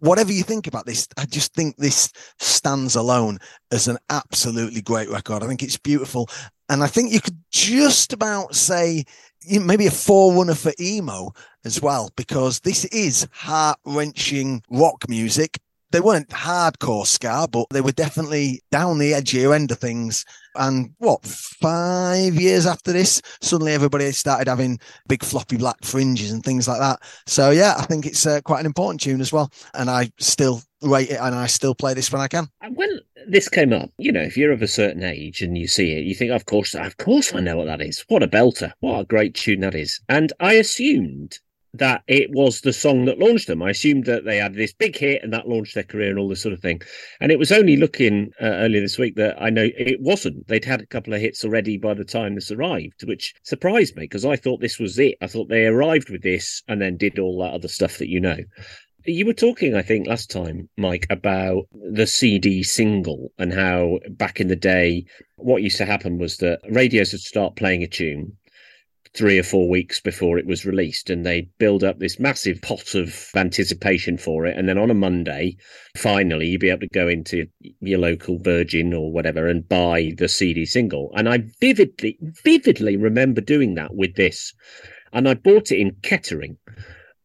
Whatever you think about this, I just think this stands alone as an absolutely great record. I think it's beautiful. And I think you could just about say maybe a forerunner for emo as well, because this is heart wrenching rock music they weren't hardcore ska, but they were definitely down the edgier end of things. And what, five years after this, suddenly everybody started having big floppy black fringes and things like that. So, yeah, I think it's uh, quite an important tune as well. And I still rate it and I still play this when I can. When this came up, you know, if you're of a certain age and you see it, you think, of course, of course I know what that is. What a belter. What a great tune that is. And I assumed that it was the song that launched them. I assumed that they had this big hit and that launched their career and all this sort of thing. And it was only looking uh, earlier this week that I know it wasn't. They'd had a couple of hits already by the time this arrived, which surprised me because I thought this was it. I thought they arrived with this and then did all that other stuff that you know. You were talking, I think, last time, Mike, about the CD single and how back in the day, what used to happen was that radios would start playing a tune three or four weeks before it was released and they build up this massive pot of anticipation for it. And then on a monday finally you'd be able to go into your local virgin or whatever and buy the cd single. And i vividly vividly remember doing that with this. And i bought it in kettering.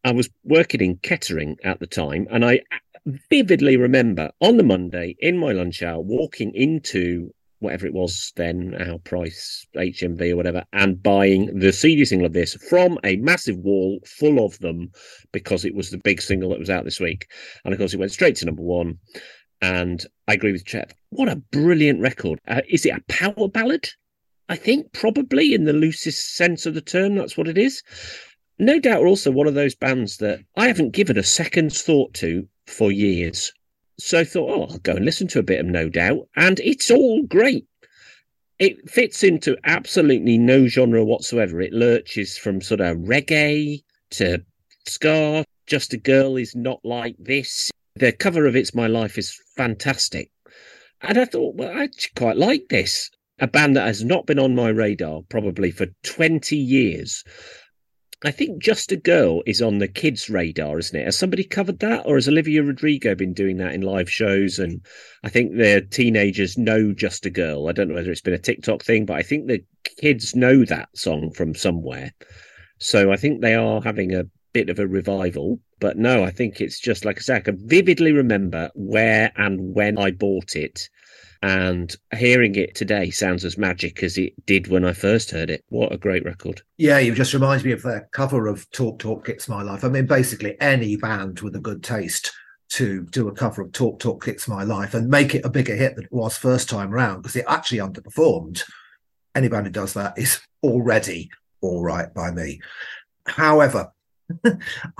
I was working in kettering at the time and i vividly remember on the monday in my lunch hour walking into whatever it was then, our price, HMV or whatever, and buying the CD single of this from a massive wall full of them because it was the big single that was out this week. And of course, it went straight to number one. And I agree with Chet. What a brilliant record. Uh, is it a power ballad? I think probably in the loosest sense of the term, that's what it is. No doubt, also one of those bands that I haven't given a second's thought to for years. So I thought, oh, I'll go and listen to a bit of No Doubt, and it's all great. It fits into absolutely no genre whatsoever. It lurches from sort of reggae to ska. Just a Girl is not like this. The cover of It's My Life is fantastic. And I thought, well, I quite like this. A band that has not been on my radar probably for 20 years. I think Just a Girl is on the kids' radar, isn't it? Has somebody covered that, or has Olivia Rodrigo been doing that in live shows? And I think the teenagers know Just a Girl. I don't know whether it's been a TikTok thing, but I think the kids know that song from somewhere. So I think they are having a bit of a revival. But no, I think it's just like I say, I can vividly remember where and when I bought it and hearing it today sounds as magic as it did when I first heard it. What a great record. Yeah, it just reminds me of their cover of Talk Talk Kicks My Life. I mean, basically, any band with a good taste to do a cover of Talk Talk Kicks My Life and make it a bigger hit than it was first time around because it actually underperformed. Any band who does that is already all right by me. However,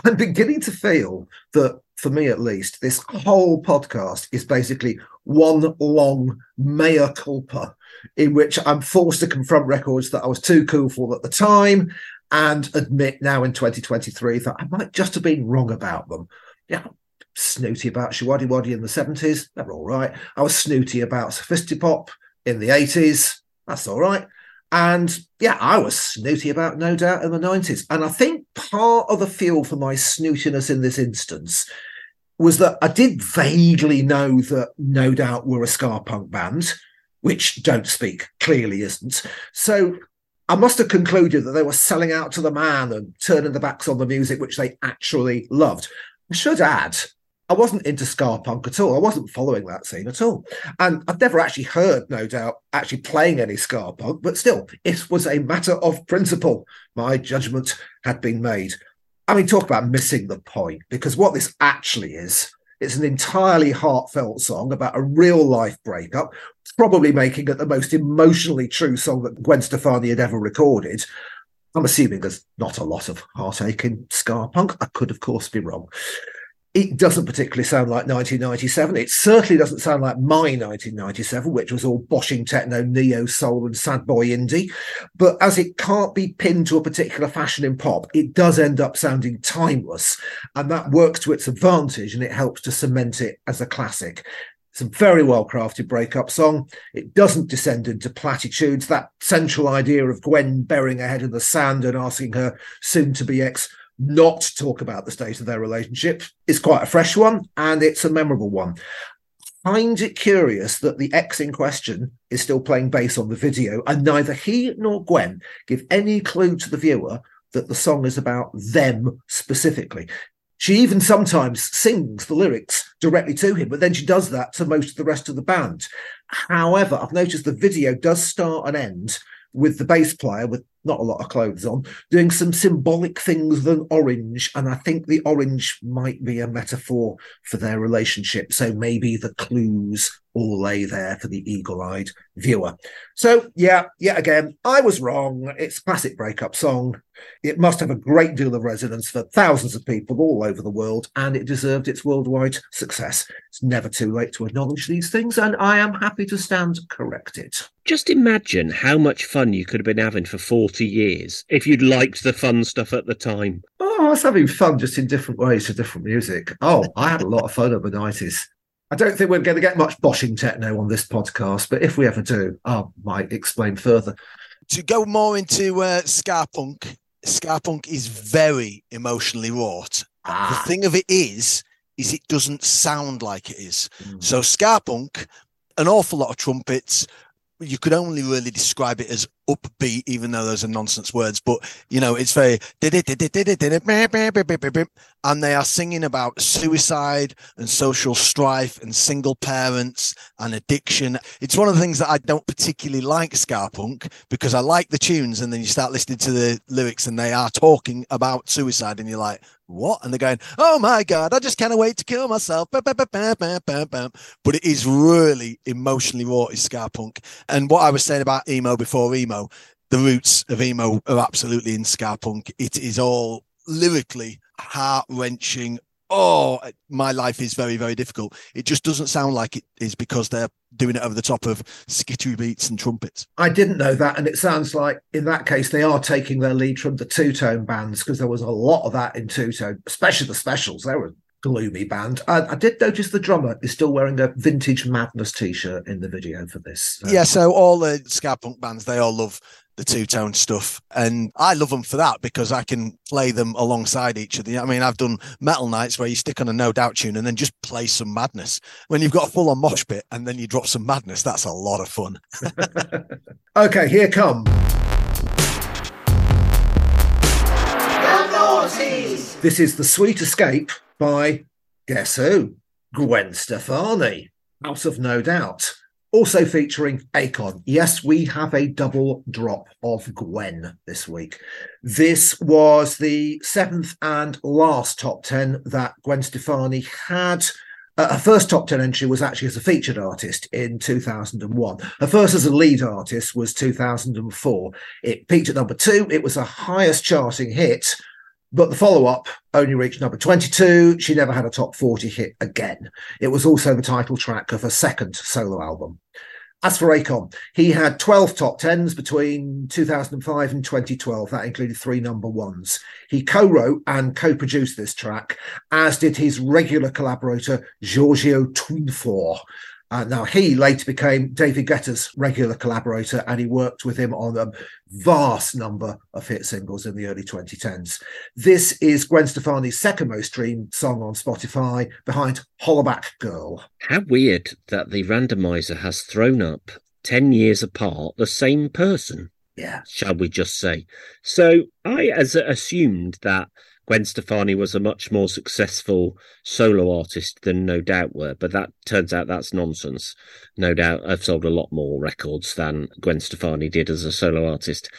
I'm beginning to feel that, for me at least, this whole podcast is basically one long mea culpa in which I'm forced to confront records that I was too cool for at the time and admit now in 2023 that I might just have been wrong about them. Yeah, snooty about Showaddywaddy in the 70s, they're all right. I was snooty about Sophistipop in the 80s, that's all right. And yeah, I was snooty about No Doubt in the 90s. And I think part of the fuel for my snootiness in this instance was that I did vaguely know that No Doubt were a ska punk band, which Don't Speak clearly isn't. So I must have concluded that they were selling out to the man and turning their backs on the music which they actually loved. I should add, I wasn't into ska punk at all. I wasn't following that scene at all. And I'd never actually heard, no doubt, actually playing any ska punk, but still, it was a matter of principle. My judgment had been made. I mean, talk about missing the point, because what this actually is, it's an entirely heartfelt song about a real life breakup, probably making it the most emotionally true song that Gwen Stefani had ever recorded. I'm assuming there's not a lot of heartache in ska punk. I could, of course, be wrong. It doesn't particularly sound like 1997. It certainly doesn't sound like my 1997, which was all boshing techno, neo soul, and sad boy indie. But as it can't be pinned to a particular fashion in pop, it does end up sounding timeless. And that works to its advantage and it helps to cement it as a classic. It's a very well crafted breakup song. It doesn't descend into platitudes. That central idea of Gwen burying her head in the sand and asking her soon to be ex not talk about the state of their relationship is quite a fresh one and it's a memorable one. Find it curious that the ex in question is still playing bass on the video, and neither he nor Gwen give any clue to the viewer that the song is about them specifically. She even sometimes sings the lyrics directly to him, but then she does that to most of the rest of the band. However, I've noticed the video does start and end with the bass player with not a lot of clothes on, doing some symbolic things with an orange. And I think the orange might be a metaphor for their relationship. So maybe the clues all lay there for the eagle eyed viewer. So, yeah, yet again, I was wrong. It's a classic breakup song. It must have a great deal of resonance for thousands of people all over the world, and it deserved its worldwide success. It's never too late to acknowledge these things, and I am happy to stand corrected. Just imagine how much fun you could have been having for 40 years if you'd liked the fun stuff at the time. Oh, I was having fun just in different ways to different music. Oh, I had a lot of fun over the 90s. I don't think we're going to get much boshing techno on this podcast, but if we ever do, I might explain further. To go more into uh, ska punk, ska punk is very emotionally wrought. Ah. The thing of it is, is it doesn't sound like it is. Mm. So ska punk, an awful lot of trumpets. You could only really describe it as upbeat, even though those are nonsense words. But you know, it's very and they are singing about suicide and social strife and single parents and addiction. It's one of the things that I don't particularly like ska punk because I like the tunes, and then you start listening to the lyrics and they are talking about suicide, and you're like, what? And they're going, oh my God, I just can't wait to kill myself. But it is really emotionally raw, is ska punk. And what I was saying about emo before emo, the roots of emo are absolutely in ska punk. It is all lyrically heart wrenching. Oh, my life is very, very difficult. It just doesn't sound like it is because they're doing it over the top of skittery beats and trumpets. I didn't know that, and it sounds like in that case they are taking their lead from the two tone bands because there was a lot of that in two tone, especially the specials. They were gloomy band. I, I did notice the drummer is still wearing a vintage Madness t shirt in the video for this. So- Yeah, so all the ska punk bands, they all love the two tone stuff. And I love them for that because I can play them alongside each other. I mean, I've done metal nights where you stick on a no doubt tune and then just play some madness. When you've got a full on mosh pit and then you drop some madness, that's a lot of fun. okay, here come. The Naughties. This is The Sweet Escape by, guess who? Gwen Stefani, House of No Doubt. Also featuring Akon. Yes, we have a double drop of Gwen this week. This was the seventh and last top 10 that Gwen Stefani had. Uh, her first top 10 entry was actually as a featured artist in 2001. Her first as a lead artist was 2004. It peaked at number two. It was her highest charting hit, but the follow up only reached number 22. She never had a top 40 hit again. It was also the title track of her second solo album. As for Akon, he had 12 top 10s between 2005 and 2012. That included three number ones. He co wrote and co produced this track, as did his regular collaborator, Giorgio Tuinfort. Uh, now, he later became David Guetta's regular collaborator, and he worked with him on a vast number of hit singles in the early 2010s. This is Gwen Stefani's second most streamed song on Spotify, behind Hollaback Girl. How weird that the randomizer has thrown up 10 years apart the same person, Yeah. shall we just say. So I as assumed that Gwen Stefani was a much more successful solo artist than No Doubt were, but that turns out that's nonsense. No Doubt have sold a lot more records than Gwen Stefani did as a solo artist.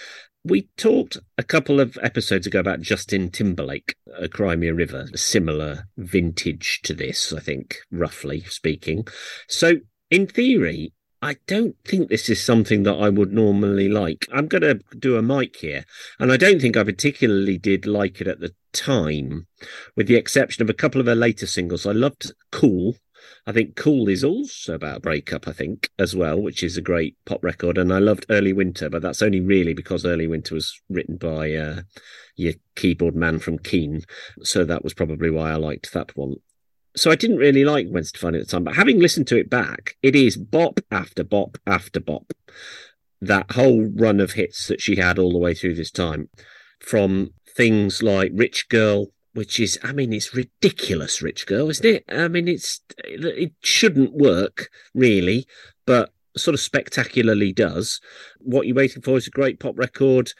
We talked a couple of episodes ago about Justin Timberlake, a Cry Me a River, a similar vintage to this, I think, roughly speaking. So, in theory, I don't think this is something that I would normally like. I'm going to do a mic here, and I don't think I particularly did like it at the time, with the exception of a couple of her later singles. I loved Cool. I think Cool is also about a breakup, I think, as well, which is a great pop record. And I loved Early Winter, but that's only really because Early Winter was written by uh, your keyboard man from Keane. So that was probably why I liked that one so I didn't really like Gwen Stefani at the time, but having listened to it back, it is bop after bop after bop. That whole run of hits that she had all the way through this time, from things like Rich Girl, which is, I mean, it's ridiculous, Rich Girl, isn't it? I mean, it's it shouldn't work really, but sort of spectacularly does. What you're waiting for is a great pop record.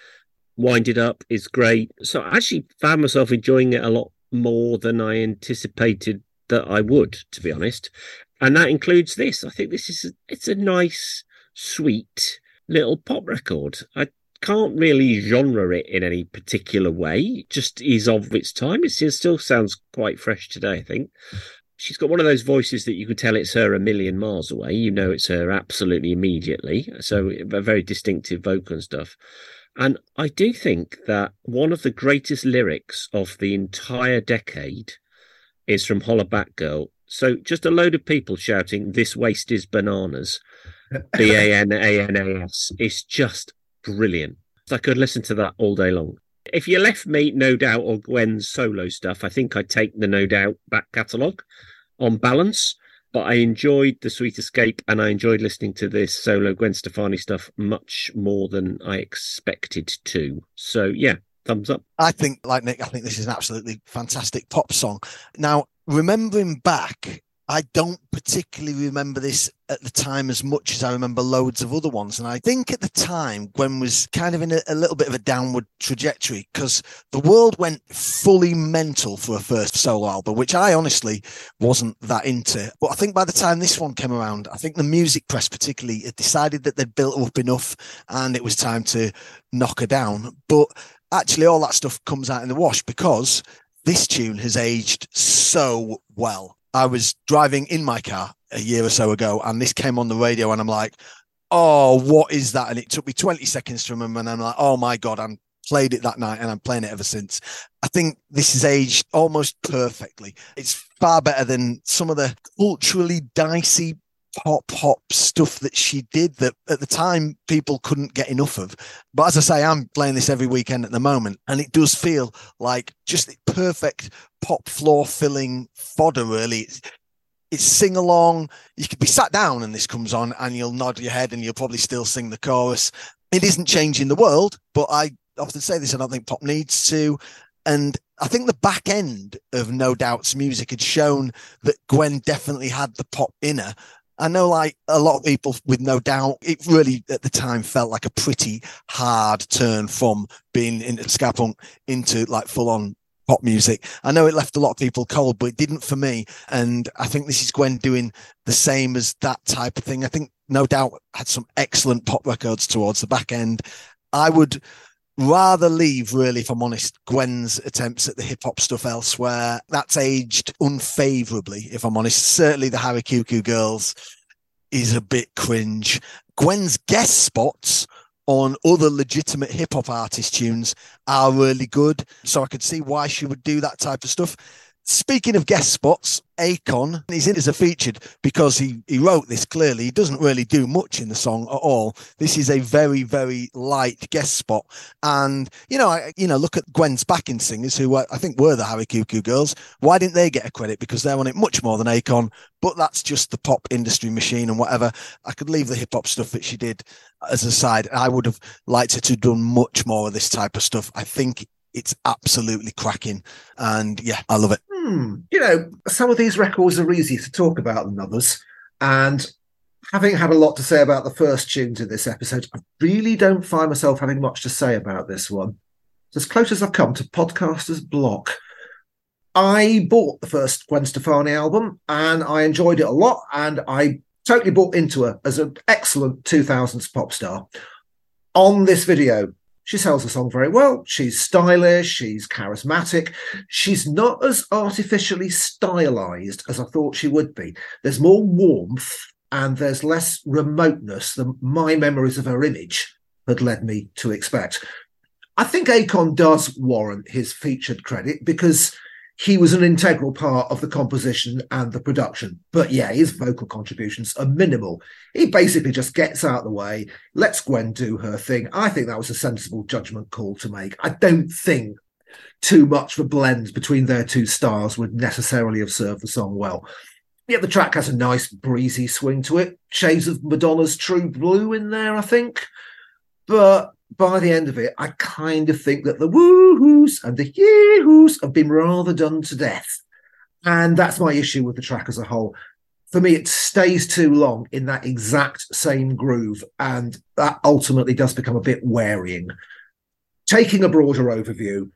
Wind it up is great. So I actually found myself enjoying it a lot more than I anticipated that I would, to be honest. And that includes this. I think this is a, it's a nice, sweet little pop record. I can't really genre it in any particular way. Just is of its time. It still sounds quite fresh today, I think. She's got one of those voices that you can tell it's her a million miles away. You know it's her absolutely immediately. So a very distinctive vocal and stuff. And I do think that one of the greatest lyrics of the entire decade is from Hollaback Girl. So just a load of people shouting, This waste is bananas. B A N A N A S. It's just brilliant. I could listen to that all day long. If you left me No Doubt or Gwen's solo stuff, I think I'd take the No Doubt back catalogue on balance. But I enjoyed the Sweet Escape and I enjoyed listening to this solo Gwen Stefani stuff much more than I expected to. So yeah, thumbs up. I think, like Nick, I think this is an absolutely fantastic pop song. Now, remembering back, I don't particularly remember this at the time as much as I remember loads of other ones. And I think at the time, Gwen was kind of in a, a little bit of a downward trajectory because the world went fully mental for a first solo album, which I honestly wasn't that into. But I think by the time this one came around, I think the music press particularly had decided that they'd built up enough and it was time to knock her down. But actually all that stuff comes out in the wash because this tune has aged so well. I was driving in my car a year or so ago and this came on the radio and I'm like, oh, what is that? And it took me 20 seconds to remember and I'm like, oh my God, I'm played it that night and I'm playing it ever since. I think this is aged almost perfectly. It's far better than some of the culturally dicey pop pop stuff that she did that at the time people couldn't get enough of. But as I say, I'm playing this every weekend at the moment, and it does feel like just the perfect pop floor filling fodder, really. It's, it's sing along. You could be sat down and this comes on, and you'll nod your head and you'll probably still sing the chorus. It isn't changing the world, but I often say this, I don't think pop needs to. And I think the back end of No Doubt's music had shown that Gwen definitely had the pop in her I know, like a lot of people, with no doubt, it really at the time felt like a pretty hard turn from being into ska punk into like full on pop music. I know it left a lot of people cold, but it didn't for me. And I think this is Gwen doing the same as that type of thing. I think no doubt had some excellent pop records towards the back end. I would rather leave, really, if I'm honest, Gwen's attempts at the hip hop stuff elsewhere. That's aged unfavorably, if I'm honest. Certainly the Cuckoo Girls is a bit cringe. Gwen's guest spots on other legitimate hip hop artist tunes are really good. So I could see why she would do that type of stuff. Speaking of guest spots, Akon is in as a featured because he, he wrote this clearly. He doesn't really do much in the song at all. This is a very, very light guest spot. And, you know, I, you know, look at Gwen's backing singers who were, I think were the Cuckoo girls. Why didn't they get a credit? Because they're on it much more than Akon, but that's just the pop industry machine and whatever. I could leave the hip hop stuff that she did as a side. I would have liked her to have done much more of this type of stuff. I think it's absolutely cracking. And yeah, I love it. Hmm. You know, some of these records are easier to talk about than others. And having had a lot to say about the first tunes in this episode, I really don't find myself having much to say about this one. It's as close as I've come to Podcaster's Block. I bought the first Gwen Stefani album and I enjoyed it a lot. And I totally bought into her as an excellent 2000s pop star. On this video, she sells the song very well. She's stylish, she's charismatic. Mm. She's not as artificially stylized as I thought she would be. There's more warmth and there's less remoteness than my memories of her image had led me to expect. I think Akon does warrant his featured credit because he was an integral part of the composition and the production. But yeah, his vocal contributions are minimal. He basically just gets out of the way, lets Gwen do her thing. I think that was a sensible judgment call to make. I don't think too much of a blend between their two stars would necessarily have served the song well. Yeah, the track has a nice breezy swing to it. Shades of Madonna's True Blue in there, I think. But by the end of it, I kind of think that the woohoos and the yee-hoos have been rather done to death. And that's my issue with the track as a whole. For me, it stays too long in that exact same groove, and that ultimately does become a bit wearying. Taking a broader overview,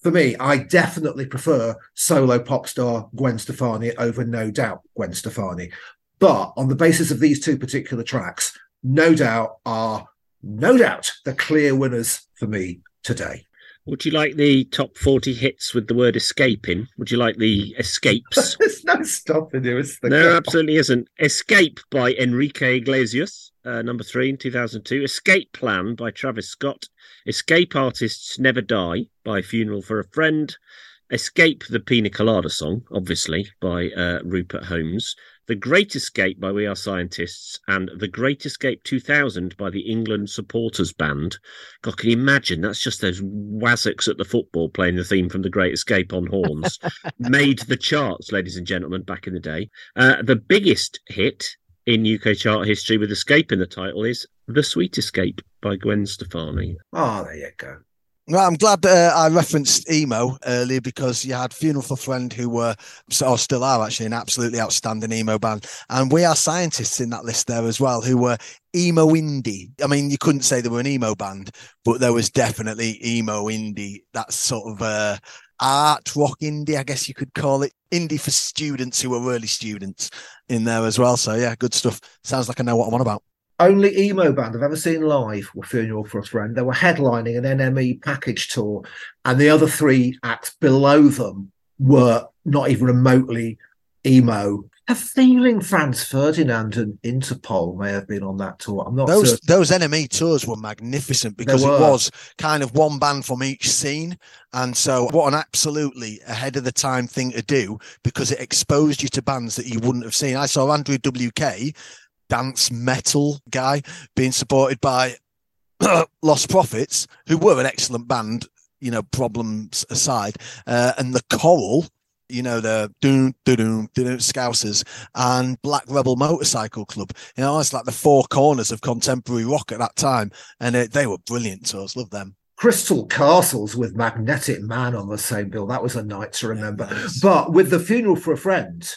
for me, I definitely prefer solo pop star Gwen Stefani over No Doubt Gwen Stefani. But on the basis of these two particular tracks, No Doubt are no doubt the clear winners for me today. Would you like the top 40 hits with the word escape in? Would you like the escapes? There's no stopping there, is there? No, absolutely isn't. Escape by Enrique Iglesias, uh, number three in 2002. Escape Plan by Travis Scott. Escape Artists Never Die by Funeral for a Friend. Escape the Pina Colada song, obviously, by uh, Rupert Holmes. The Great Escape by We Are Scientists, and The Great Escape 2000 by the England Supporters Band. God, can you imagine? That's just those wazzocks at the football playing the theme from The Great Escape on horns. Made the charts, ladies and gentlemen, back in the day. Uh, the biggest hit in UK chart history with Escape in the title is The Sweet Escape by Gwen Stefani. Oh, there you go. Well, I'm glad uh, I referenced emo earlier because you had Funeral for Friend, who were or still are actually an absolutely outstanding emo band, and we are scientists in that list there as well, who were emo indie. I mean, you couldn't say they were an emo band, but there was definitely emo indie. That sort of uh, art rock indie, I guess you could call it, indie for students who were really students in there as well. So yeah, good stuff. Sounds like I know what I'm on about only emo band I've ever seen live were Funeral for a Friend. They were headlining an NME package tour, and the other three acts below them were not even remotely emo. A feeling Franz Ferdinand and Interpol may have been on that tour. I'm not those certain. those NME tours were magnificent because it was kind of one band from each scene, and so what an absolutely ahead of the time thing to do because it exposed you to bands that you wouldn't have seen. I saw Andrew WK dance metal guy being supported by Lost Prophets, who were an excellent band, you know, problems aside, uh, and the Coral, you know, the doom, doom, doom, Scousers and Black Rebel Motorcycle Club. You know, it's like the four corners of contemporary rock at that time, and it, they were brilliant tours. Love them. Crystal Castles with Magnetic Man on the same bill. That was a night to remember. But with the funeral for a friend,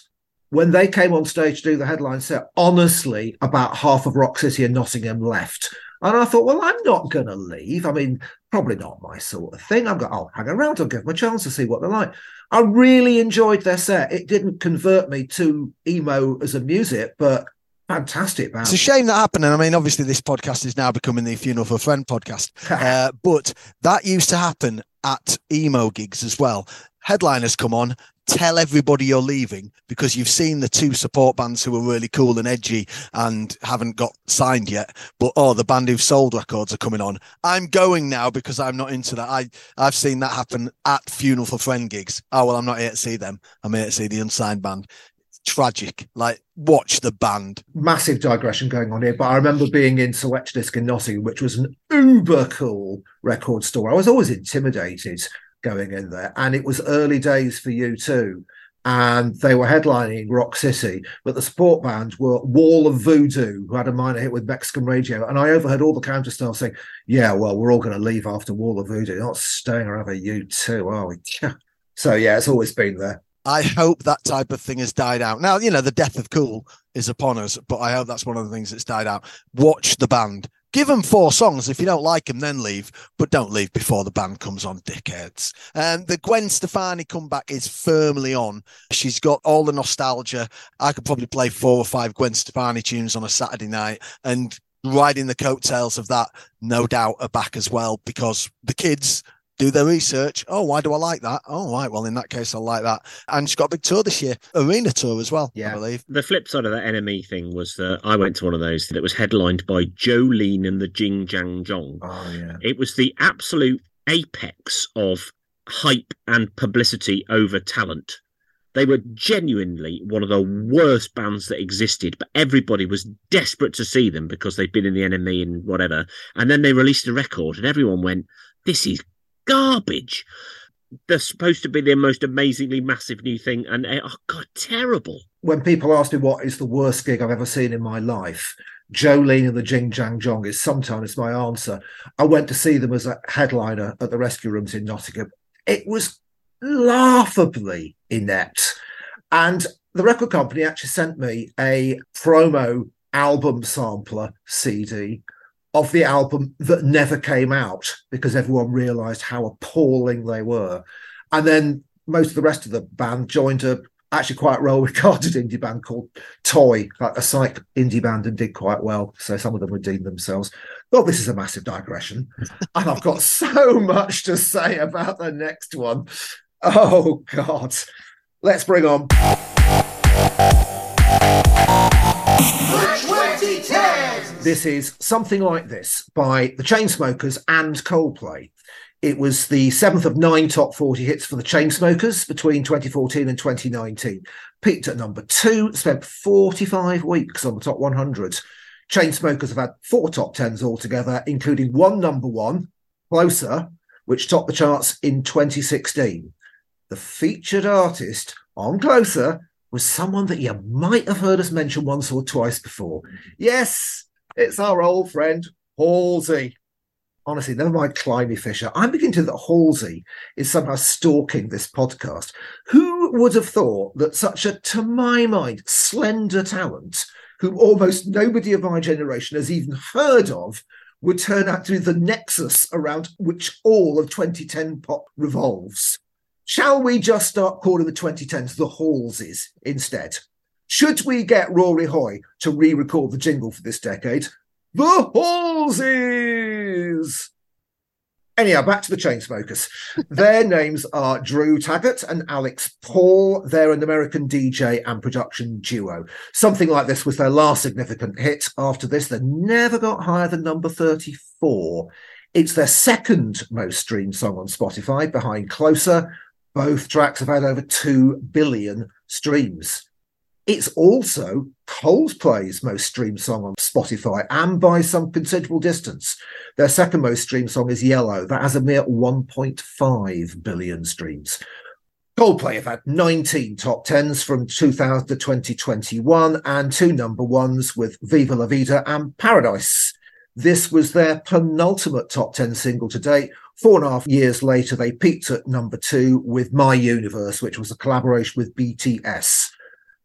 when they came on stage to do the headline set, honestly, about half of Rock City and Nottingham left. And I thought, well, I'm not going to leave. I mean, probably not my sort of thing. I'm going, I'll hang around. I'll give them a chance to see what they're like. I really enjoyed their set. It didn't convert me to emo as a music, but fantastic band. It's a shame that happened. And I mean, obviously, this podcast is now becoming the Funeral for a Friend podcast. uh, but that used to happen at emo gigs as well. Headliners come on, tell everybody you're leaving because you've seen the two support bands who are really cool and edgy and haven't got signed yet but oh the band who've sold records are coming on i'm going now because i'm not into that i i've seen that happen at funeral for friend gigs oh well i'm not here to see them i'm here to see the unsigned band tragic. Like, watch the band. Massive digression going on here, but I remember being in Select Disc in Nottingham, which was an uber cool record store. I was always intimidated going in there. And it was early days for U2. And they were headlining Rock City, but the support band were Wall of Voodoo, who had a minor hit with Mexican radio. And I overheard all the counter staff saying, Yeah, well, we're all going to leave after Wall of Voodoo. Not staying around for U2, are we? so, yeah, it's always been there. I hope that type of thing has died out. Now, you know, the death of cool is upon us, but I hope that's one of the things that's died out. Watch the band. Give them four songs. If you don't like them, then leave. But don't leave before the band comes on, dickheads. And the Gwen Stefani comeback is firmly on. She's got all the nostalgia. I could probably play four or five Gwen Stefani tunes on a Saturday night and riding the coattails of that, no doubt, are back as well because the kids do their research. Oh, why do I like that? Oh, right. Well, in that case, I like that. And she's got a big tour this year, arena tour as well, Yeah. I believe. The flip side of that NME thing was that I went to one of those that was headlined by Joe Lean and the Jing Jang Jong. Oh yeah. It was the absolute apex of hype and publicity over talent. They were genuinely one of the worst bands that existed, but everybody was desperate to see them because they'd been in the NME and whatever. And then they released a record, and everyone went, This is garbage. They're supposed to be the most amazingly massive new thing, and they are God, terrible. When people ask me what is the worst gig I've ever seen in my life, Joe Lean and the Jing Jang Jong is sometimes my answer. I went to see them as a headliner at the Rescue Rooms in Nottingham. It was laughably inept. And the record company actually sent me a promo album sampler CD of the album that never came out because everyone realized how appalling they were. And then most of the rest of the band joined a actually quite well regarded indie band called Toy, like a psych indie band, and did quite well. So some of them redeemed themselves. Well, this is a massive digression. and I've got so much to say about the next one. Oh, God. Let's bring on This is Something Like This by the Chainsmokers and Coldplay. It was the seventh of nine top 40 hits for the Chainsmokers between 2014 and 2019. Peaked at number two, spent 45 weeks on the top 100. Chainsmokers have had four top 10s altogether, including one number one, Closer, which topped the charts in 2016. The featured artist on Closer was someone that you might have heard us mention once or twice before. Mm-hmm. Yes, it's our old friend Halsey. Honestly, never mind Climie Fisher. I'm beginning to think that Halsey is somehow stalking this podcast. Who would have thought that such a, to my mind, slender talent, whom almost nobody of my generation has even heard of, would turn out to be the nexus around which all of 2010 pop revolves? Shall we just start calling the 2010s the Halseys instead? Should we get Rory Hoy to re record the jingle for this decade? The Halseys! Anyhow, back to the Chainsmokers. Their names are Drew Taggart and Alex Paul. They're an American DJ and production duo. Something like this was their last significant hit. After this, they never got higher than number 34. It's their second most streamed song on Spotify, behind Closer. Both tracks have had over 2 billion streams. It's also Coldplay's most streamed song on Spotify and by some considerable distance. Their second most streamed song is Yellow. That has a mere 1.5 billion streams. Coldplay have had 19 top 10s from 2000 to 2021 and two number ones with Viva La Vida and Paradise. This was their penultimate top 10 single to date. Four and a half years later, they peaked at number two with My Universe, which was a collaboration with BTS.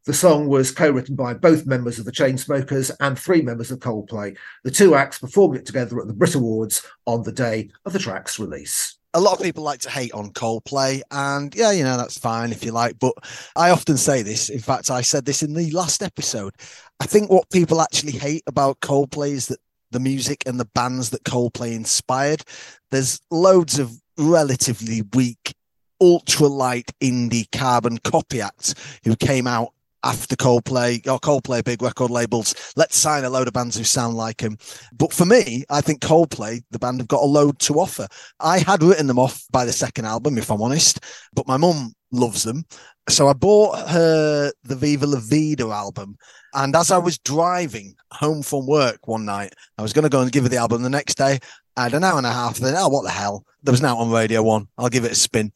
The song was co written by both members of the Chainsmokers and three members of Coldplay. The two acts performed it together at the Brit Awards on the day of the track's release. a lot of people like to hate on Coldplay, and yeah, you know, that's fine if you like. But I often say this. In fact, I said this in the last episode. I think what people actually hate about Coldplay is that the music and the bands that Coldplay inspired, there's loads of relatively weak, ultra light indie carbon copy acts who came out after Coldplay or Coldplay big record labels. Let's sign a load of bands who sound like him. But for me, I think Coldplay, the band, have got a load to offer. I had written them off by the second album, if I'm honest, but my mum loves them. So I bought her the Viva La Vida album. And as I was driving home from work one night, I was going to go and give her the album the next day. I had an hour and a half. Then, oh, what the hell? There was now on Radio One. I'll give it a spin.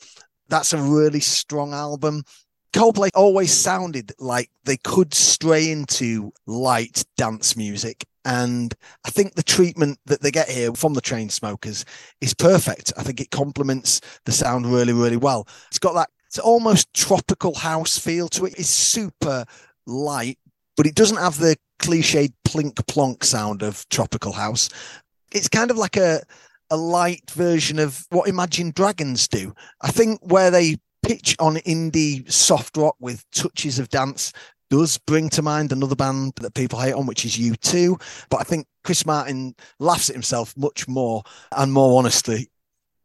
That's a really strong album. Coldplay always sounded like they could stray into light dance music. And I think the treatment that they get here from the Chainsmokers is perfect. I think it complements the sound really, really well. It's got that it's almost tropical house feel to it. It's super light, but it doesn't have the cliched plink plonk sound of tropical house. It's kind of like a a light version of what Imagine Dragons do. I think where they pitch on indie soft rock with touches of dance does bring to mind another band that people hate on, which is U2. But I think Chris Martin laughs at himself much more and more honestly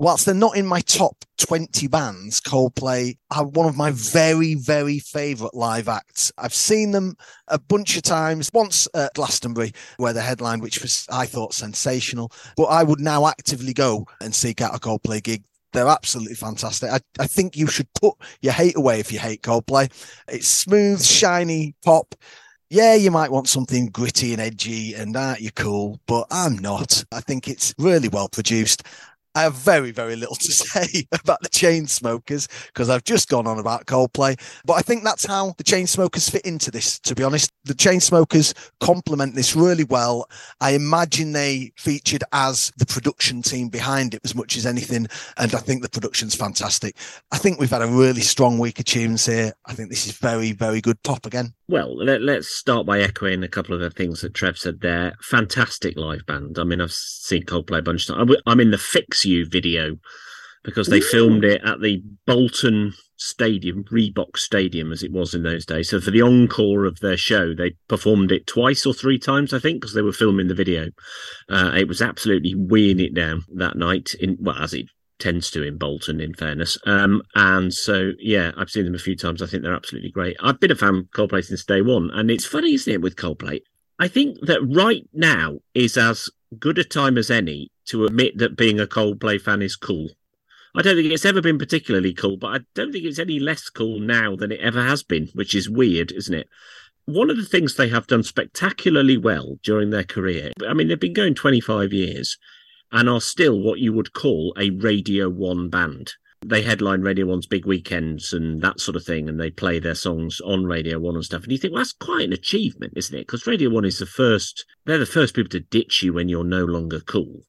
whilst they're not in my top 20 bands, Coldplay are one of my very, very favourite live acts. I've seen them a bunch of times, once at Glastonbury, where the headline, which was, I thought, sensational. But I would now actively go and seek out a Coldplay gig. They're absolutely fantastic. I, I think you should put your hate away if you hate Coldplay. It's smooth, shiny pop yeah, you might want something gritty and edgy, and that you're cool, but I'm not. I think it's really well produced. I have very, very little to say about the Chainsmokers because I've just gone on about Coldplay. But I think that's how the Chainsmokers fit into this, to be honest. The Chainsmokers complement this really well. I imagine they featured as the production team behind it as much as anything. And I think the production's fantastic. I think we've had a really strong week of tunes here. I think this is very, very good pop again. Well, let, us start by echoing a couple of the things that Trev said there. Fantastic live band. I mean, I've seen Coldplay a bunch of times. I'm in the Fix Video because they filmed it at the Bolton Stadium, Reebok Stadium, as it was in those days. So for the encore of their show, they performed it twice or three times, I think, because they were filming the video. Uh, it was absolutely weighing it down that night. In well, as it tends to in Bolton, in fairness. Um, and so, yeah, I've seen them a few times. I think they're absolutely great. I've been a fan of Coldplay since day one. And it's funny, isn't it, with Coldplay? I think that right now is as good a time as any to admit that being a Coldplay fan is cool. I don't think it's ever been particularly cool, but I don't think it's any less cool now than it ever has been, which is weird, isn't it? One of the things they have done spectacularly well during their career, I mean, they've been going 25 years, and are still what you would call a Radio 1 band. They headline Radio 1's big weekends and that sort of thing, and they play their songs on Radio 1 and stuff. And you think, well, that's quite an achievement, isn't it? Because Radio 1 is the first, they're the first people to ditch you when you're no longer cool.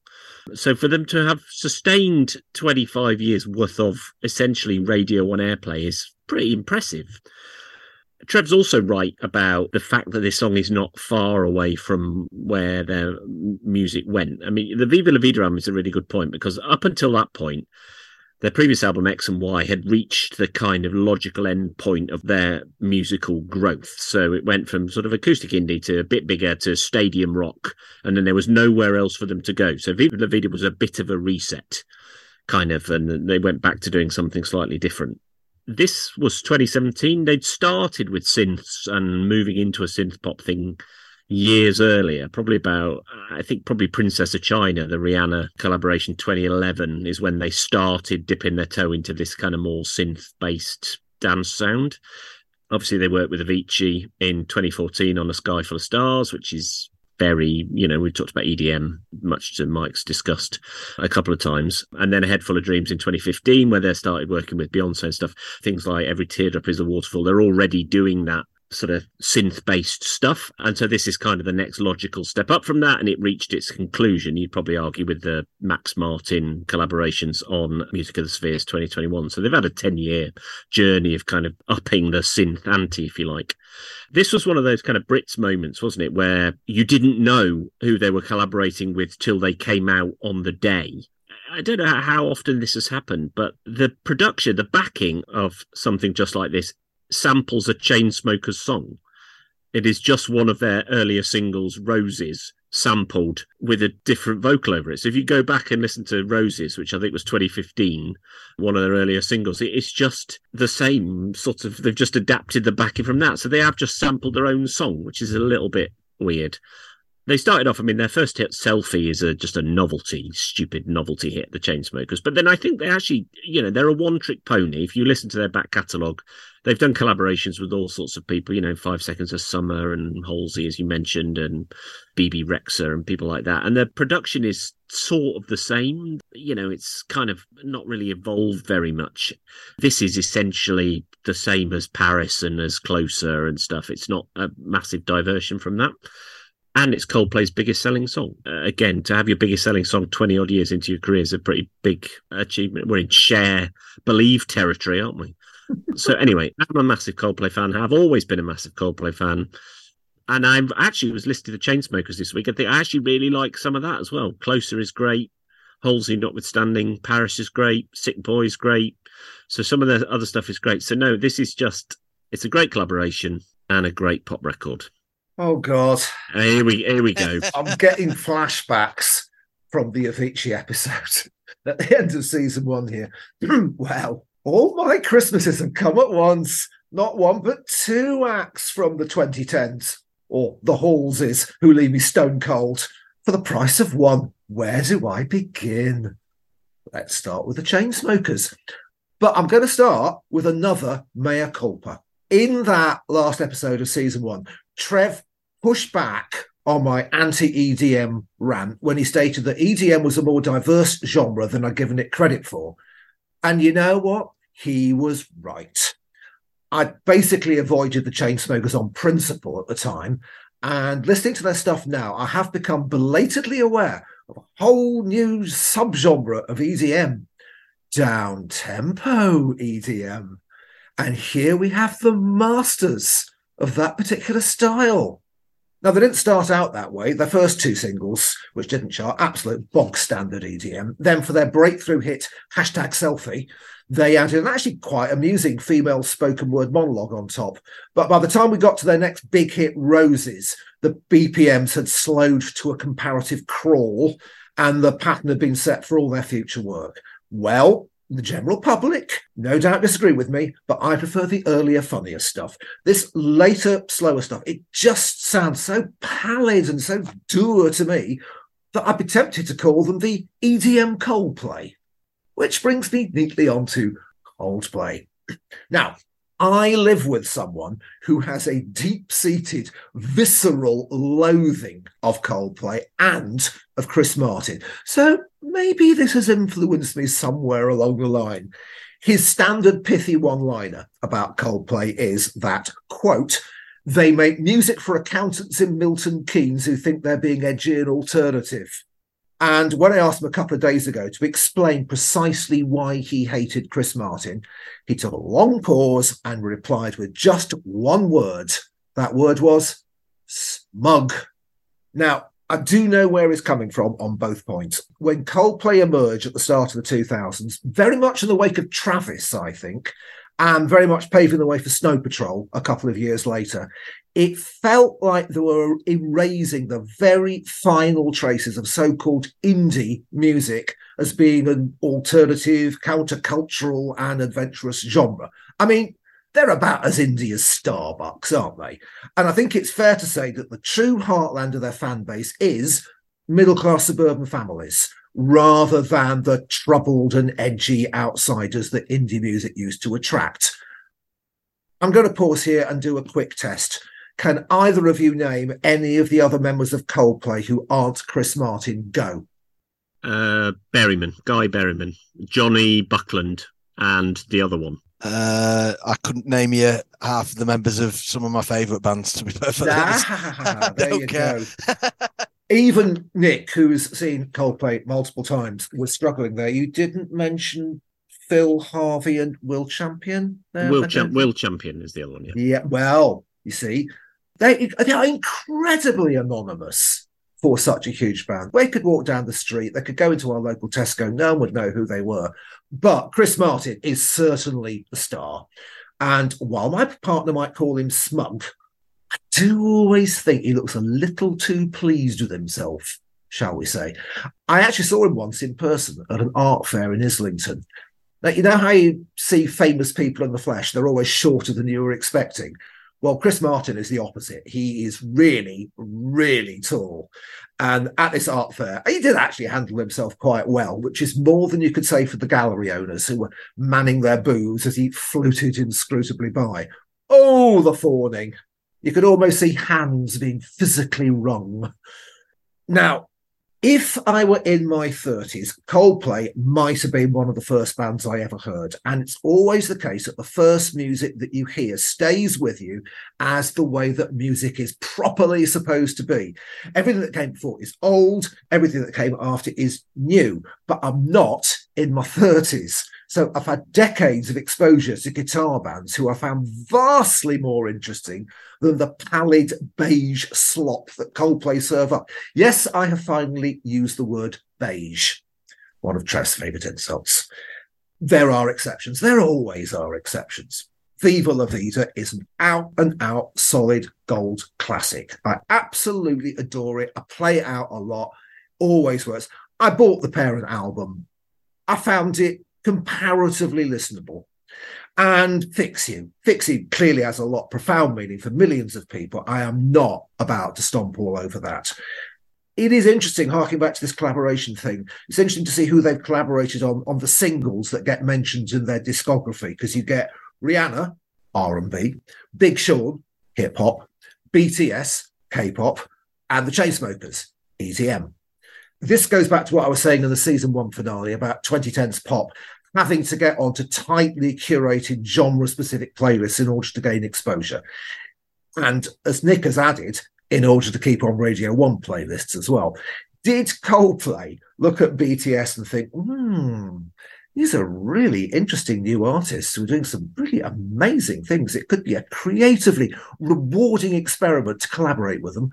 So for them to have sustained 25 years worth of essentially Radio 1 airplay is pretty impressive. Trev's also right about the fact that this song is not far away from where their music went. I mean, the Viva La Vida album is a really good point because up until that point, their previous album X and Y had reached the kind of logical end point of their musical growth. So it went from sort of acoustic indie to a bit bigger to stadium rock, and then there was nowhere else for them to go. So Viva La Vida was a bit of a reset, kind of, and they went back to doing something slightly different this was 2017. They'd started with synths and moving into a synth pop thing years earlier, probably about, I think, probably Princess of China, the Rihanna collaboration 2011 is when they started dipping their toe into this kind of more synth based dance sound. Obviously, they worked with Avicii in 2014 on A Sky Full of Stars, which is very, you know, we've talked about EDM, much to Mike's discussed a couple of times. And then A Head Full of Dreams in 2015, where they started working with Beyonce and stuff. Things like Every Teardrop is a Waterfall. They're already doing that sort of synth based stuff. And so this is kind of the next logical step up from that. And it reached its conclusion, you'd probably argue, with the Max Martin collaborations on Music of the Spheres 2021. So they've had a 10 year journey of kind of upping the synth ante, if you like. This was one of those kind of Brits moments, wasn't it, where you didn't know who they were collaborating with till they came out on the day. I don't know how often this has happened, but the production, the backing of something just like this samples a Chainsmokers song. It is just one of their earlier singles, Roses, sampled with a different vocal over it. So if you go back and listen to Roses, which I think was 2015, one of their earlier singles, it's just the same sort of, they've just adapted the backing from that. So they have just sampled their own song, which is a little bit weird they started off. I mean, their first hit, "Selfie," is a, just a novelty, stupid novelty hit. The Chainsmokers, but then I think they actually, you know, they're a one-trick pony. If you listen to their back catalogue, they've done collaborations with all sorts of people. You know, Five Seconds of Summer and Halsey, as you mentioned, and Bebe Rexha and people like that. And their production is sort of the same. You know, it's kind of not really evolved very much. This is essentially the same as Paris and as Closer and stuff. It's not a massive diversion from that and it's Coldplay's biggest selling song. Uh, again, to have your biggest selling song 20 odd years into your career is a pretty big achievement. We're in Cher believe territory, aren't we? So, anyway, I'm a massive Coldplay fan. I've always been a massive Coldplay fan. And I actually was listening to Chainsmokers this week. I think I actually really like some of that as well. Closer is great. Halsey notwithstanding. Paris is great. Sick Boy is great. So some of the other stuff is great. So no, this is just, it's a great collaboration and a great pop record. Oh God! Here we here we go. I'm getting flashbacks from the Avicii episode. at the end of season one here. well, all my Christmases have come at once, not one but two acts from the 2010s, or the Halseys, who leave me stone cold. For the price of one, where do I begin? Let's start with the Chainsmokers. But I'm going to start with another mea culpa. In that last episode of season one, Trev pushed back on my anti EDM rant when he stated that EDM was a more diverse genre than I'd given it credit for. And you know what? He was right. I basically avoided the Chainsmokers on principle at the time. And listening to their stuff now, I have become belatedly aware of a whole new subgenre of EDM down tempo EDM. And here we have the masters of that particular style. Now, they didn't start out that way. Their first two singles, which didn't chart, absolute bog standard EDM. Then, for their breakthrough hit, hashtag selfie, they added an actually quite amusing female spoken word monologue on top. But by the time we got to their next big hit, Roses, the BPMs had slowed to a comparative crawl and the pattern had been set for all their future work. Well, the general public no doubt disagree with me, but I prefer the earlier, funnier stuff. This later, slower stuff, it just sounds so pallid and so dour to me that I'd be tempted to call them the EDM Coldplay. Which brings me neatly on to Coldplay. Now, I live with someone who has a deep seated, visceral loathing of Coldplay and of Chris Martin. So maybe this has influenced me somewhere along the line. His standard pithy one liner about Coldplay is that, quote, they make music for accountants in Milton Keynes who think they're being edgy and alternative. And when I asked him a couple of days ago to explain precisely why he hated Chris Martin, he took a long pause and replied with just one word. That word was smug. Now, I do know where he's coming from on both points. When Coldplay emerged at the start of the 2000s, very much in the wake of Travis, I think, and very much paving the way for Snow Patrol a couple of years later, it felt like they were erasing the very final traces of so-called indie music as being an alternative, countercultural, and adventurous genre. I mean, they're about as indie as Starbucks, aren't they? And I think it's fair to say that the true heartland of their fan base is middle class suburban families rather than the troubled and edgy outsiders that indie music used to attract. I'm going to pause here and do a quick test. Can either of you name any of the other members of Coldplay who aren't Chris Martin? Go. Uh, Berryman, Guy Berryman, Jonny Buckland, and the other one. Uh, I couldn't name you half of the members of some of my favourite bands, to be perfectly honest. Ah, there Don't you care. go. Even Nick, who's seen Coldplay multiple times, was struggling there. You didn't mention Phil Harvey and Will Champion. There, Will, Cham- Will Champion is the other one. Yeah. Yeah, well, you see, they they are incredibly anonymous for such a huge band. They could walk down the street, they could go into our local Tesco, no one would know who they were. But Chris Martin is certainly the star. And while my partner might call him smug, I do always think he looks a little too pleased with himself, shall we say. I actually saw him once in person at an art fair in Islington. Now, you know how you see famous people in the flesh, they're always shorter than you were expecting. Well, Chris Martin is the opposite. He is really, really tall. And at this art fair, he did actually handle himself quite well, which is more than you could say for the gallery owners who were manning their booths as he fluted inscrutably by. Oh, the fawning. You could almost see hands being physically wrung. Now, if I were in my 30s, Coldplay might have been one of the first bands I ever heard. And it's always the case that the first music that you hear stays with you as the way that music is properly supposed to be. Everything that came before is old, everything that came after is new. But I'm not in my 30s. So I've had decades of exposure to guitar bands who I found vastly more interesting than the pallid beige slop that Coldplay serve up. Yes, I have finally used the word beige, one of Trev's favourite insults. There are exceptions. There always are exceptions. Viva La Vida is an out and out solid gold classic. I absolutely adore it. I play it out a lot, always works. I bought the parent album I found it comparatively listenable. And Fix You. Fix You clearly has a lot profound meaning for millions of people. I am not about to stomp all over that. It is interesting, harking back to this collaboration thing. It's interesting to see who they've collaborated on on the singles that get mentioned in their discography, because you get Rihanna, R&B, Big Sean, hip hop, BTS, K-pop, and the Chainsmokers, EDM. This goes back to what I was saying in the season one finale about 2010's pop having to get onto tightly curated genre specific playlists in order to gain exposure. And as Nick has added, in order to keep on Radio 1 playlists as well. Did Coldplay look at BTS and think, hmm, these are really interesting new artists who are doing some really amazing things. It could be a creatively rewarding experiment to collaborate with them.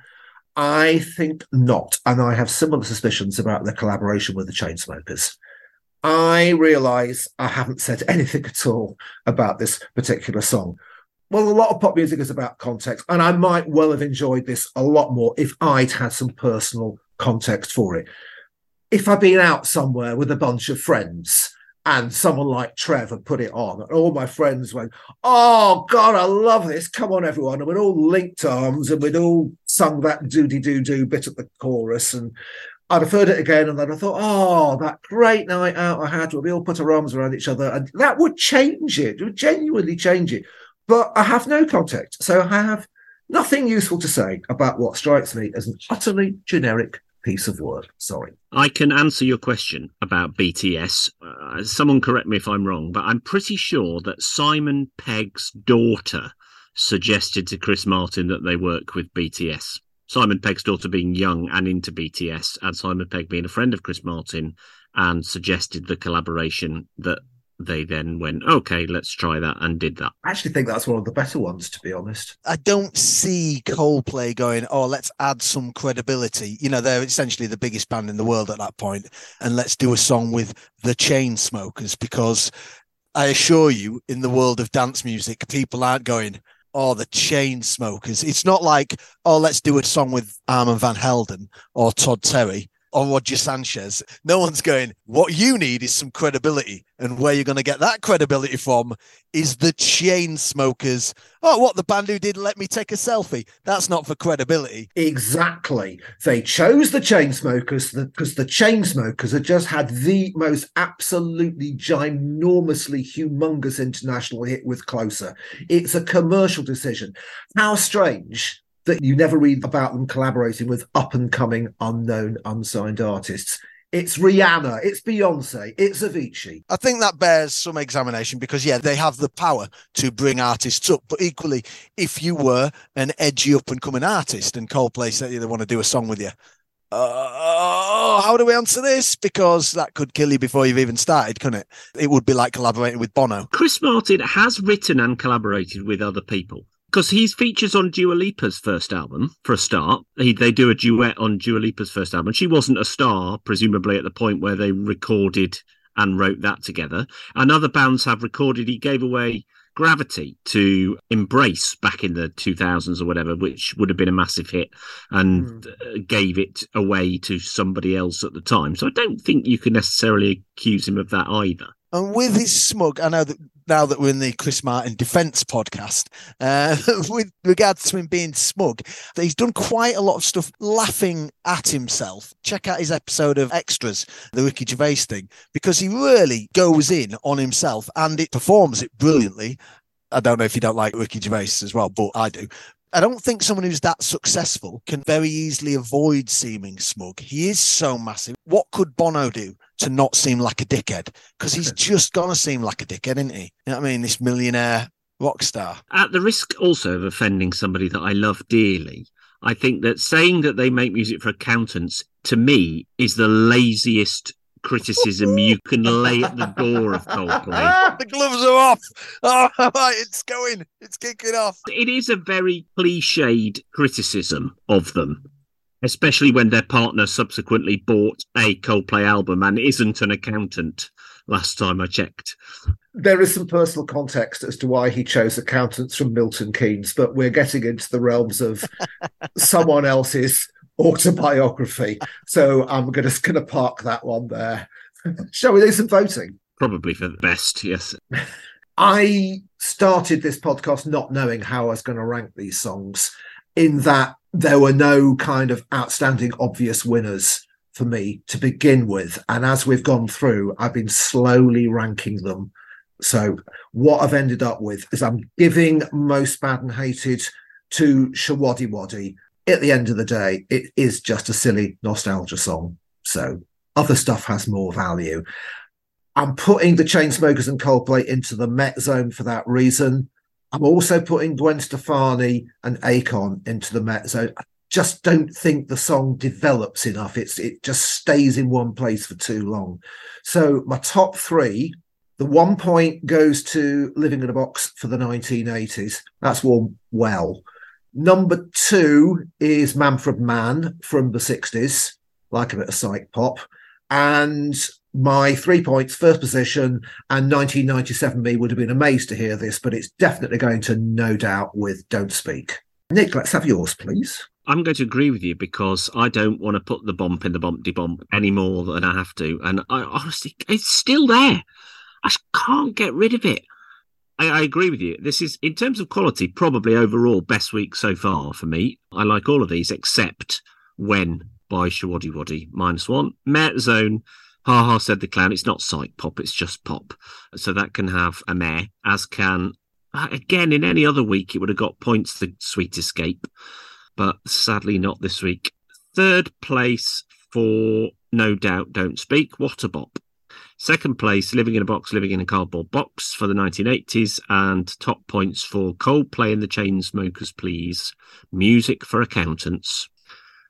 I think not. And I have similar suspicions about their collaboration with the Chainsmokers. I realize I haven't said anything at all about this particular song. Well, a lot of pop music is about context, and I might well have enjoyed this a lot more if I'd had some personal context for it. If I'd been out somewhere with a bunch of friends and someone like Trevor put it on, and all my friends went, Oh God, I love this. Come on, everyone. And we'd all linked arms and we'd all sung that doody doo doo bit at the chorus. And I'd have heard it again, and then I thought, oh, that great night out I had where we all put our arms around each other, and that would change it. It would genuinely change it. But I have no context, so I have nothing useful to say about what strikes me as an utterly generic piece of work. Sorry. I can answer your question about BTS. Uh, someone correct me if I'm wrong, but I'm pretty sure that Simon Pegg's daughter suggested to Chris Martin that they work with BTS. Simon Pegg's daughter being young and into BTS, and Simon Pegg being a friend of Chris Martin, and suggested the collaboration that they then went, okay, let's try that, and did that. I actually think that's one of the better ones, to be honest. I don't see Coldplay going, oh, let's add some credibility. You know, they're essentially the biggest band in the world at that point, and let's do a song with the Chainsmokers because I assure you, in the world of dance music, people aren't going, or the chain smokers. It's not like, oh, let's do a song with Armand Van Helden or Todd Terry or Roger Sanchez. No one's going, what you need is some credibility. And where you're going to get that credibility from is the Chainsmokers. Oh, what the band who did Let Me Take a Selfie? That's not for credibility. Exactly. They chose the Chainsmokers because the Chainsmokers had just had the most absolutely ginormously humongous international hit with Closer. It's a commercial decision. How strange that you never read about them collaborating with up and coming, unknown, unsigned artists. It's Rihanna, it's Beyonce, it's Avicii. I think that bears some examination because, yeah, they have the power to bring artists up. But equally, if you were an edgy up and coming artist and Coldplay said they want to do a song with you, uh, how do we answer this? Because that could kill you before you've even started, couldn't it? It would be like collaborating with Bono. Chris Martin has written and collaborated with other people because he's features on Dua Lipa's first album for a start. He, they do a duet on Dua Lipa's first album. She wasn't a star, presumably at the point where they recorded and wrote that together. And other bands have recorded. He gave away Gravity to Embrace back in the 2000s or whatever, which would have been a massive hit, and mm. gave it away to somebody else at the time. So I don't think you can necessarily accuse him of that either. And with his smug, I know that now that we're in the Chris Martin defense podcast, uh, with regards to him being smug, he's done quite a lot of stuff laughing at himself. Check out his episode of Extras, the Ricky Gervais thing, because he really goes in on himself and it performs it brilliantly. I don't know if you don't like Ricky Gervais as well, but I do. I don't think someone who's that successful can very easily avoid seeming smug. He is so massive. What could Bono do to not seem like a dickhead? Because he's just gonna seem like a dickhead, isn't he? You know what I mean? This millionaire rock star. At the risk also of offending somebody that I love dearly, I think that saying that they make music for accountants to me is the laziest criticism you can lay at the door of Coldplay. the gloves are off. Oh, it's going. It's kicking off. It is a very cliched criticism of them, especially when their partner subsequently bought a Coldplay album and isn't an accountant. Last time I checked. There is some personal context as to why he chose accountants from Milton Keynes, but we're getting into the realms of someone else's autobiography. So I'm gonna, gonna park that one there Shall we do some voting? Probably for the best, yes. I started this podcast not knowing how I was going to rank these songs, in that there were no kind of outstanding obvious winners for me to begin with. And as we've gone through, I've been slowly ranking them. So what I've ended up with is I'm giving most bad and hated to Showaddywaddy. At the end of the day, it is just a silly nostalgia song. So other stuff has more value. I'm putting the Chainsmokers and Coldplay into the Met zone for that reason. I'm also putting Gwen Stefani and Akon into the Met zone. I just don't think the song develops enough. It's it just stays in one place for too long. So my top three, the one point goes to Living in a Box for the 1980s. That's worn well. Number two is Manfred Mann from the 60s, like a bit of psych pop. And my three points, first position, and 1997 me would have been amazed to hear this, but it's definitely going to no doubt with Don't Speak. Nick, let's have yours, please. I'm going to agree with you because I don't want to put the bump in the bumpty bump any more than I have to. And I honestly, it's still there. I can't get rid of it. I, I agree with you. This is, in terms of quality, probably overall best week so far for me. I like all of these except when by Showaddywaddy minus one. Met Zone, Ha Ha said the clown. It's not psych pop, it's just pop. So that can have a meh, as can, uh, again, in any other week, it would have got points to Sweet Escape, but sadly not this week. Third place for No Doubt Don't Speak, What a Bop. Second place, Living in a Box, Living in a Cardboard Box for the 1980s, and top points for Coldplay and the Chainsmokers, Please, Music for Accountants.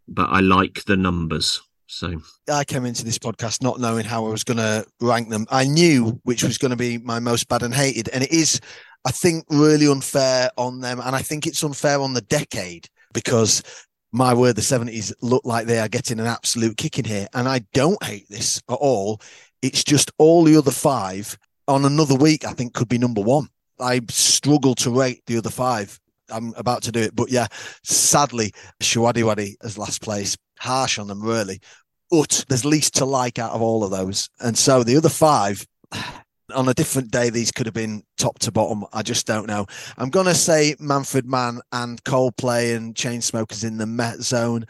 But I like the numbers. So I came into this podcast not knowing how I was going to rank them. I knew which was going to be my most bad and hated, and it is, I think, really unfair on them, and I think it's unfair on the decade because my word, the seventies look like they are getting an absolute kick in here, and I don't hate this at all. It's just all the other five on another week. I think could be number one. I struggle to rate the other five. I'm about to do it, but yeah, sadly, Showaddywaddy as last place. Harsh on them, really but there's least to like out of all of those. And so the other five, on a different day, these could have been top to bottom. I just don't know. I'm going to say Manfred Mann and Coldplay and Chainsmokers in the Met Zone.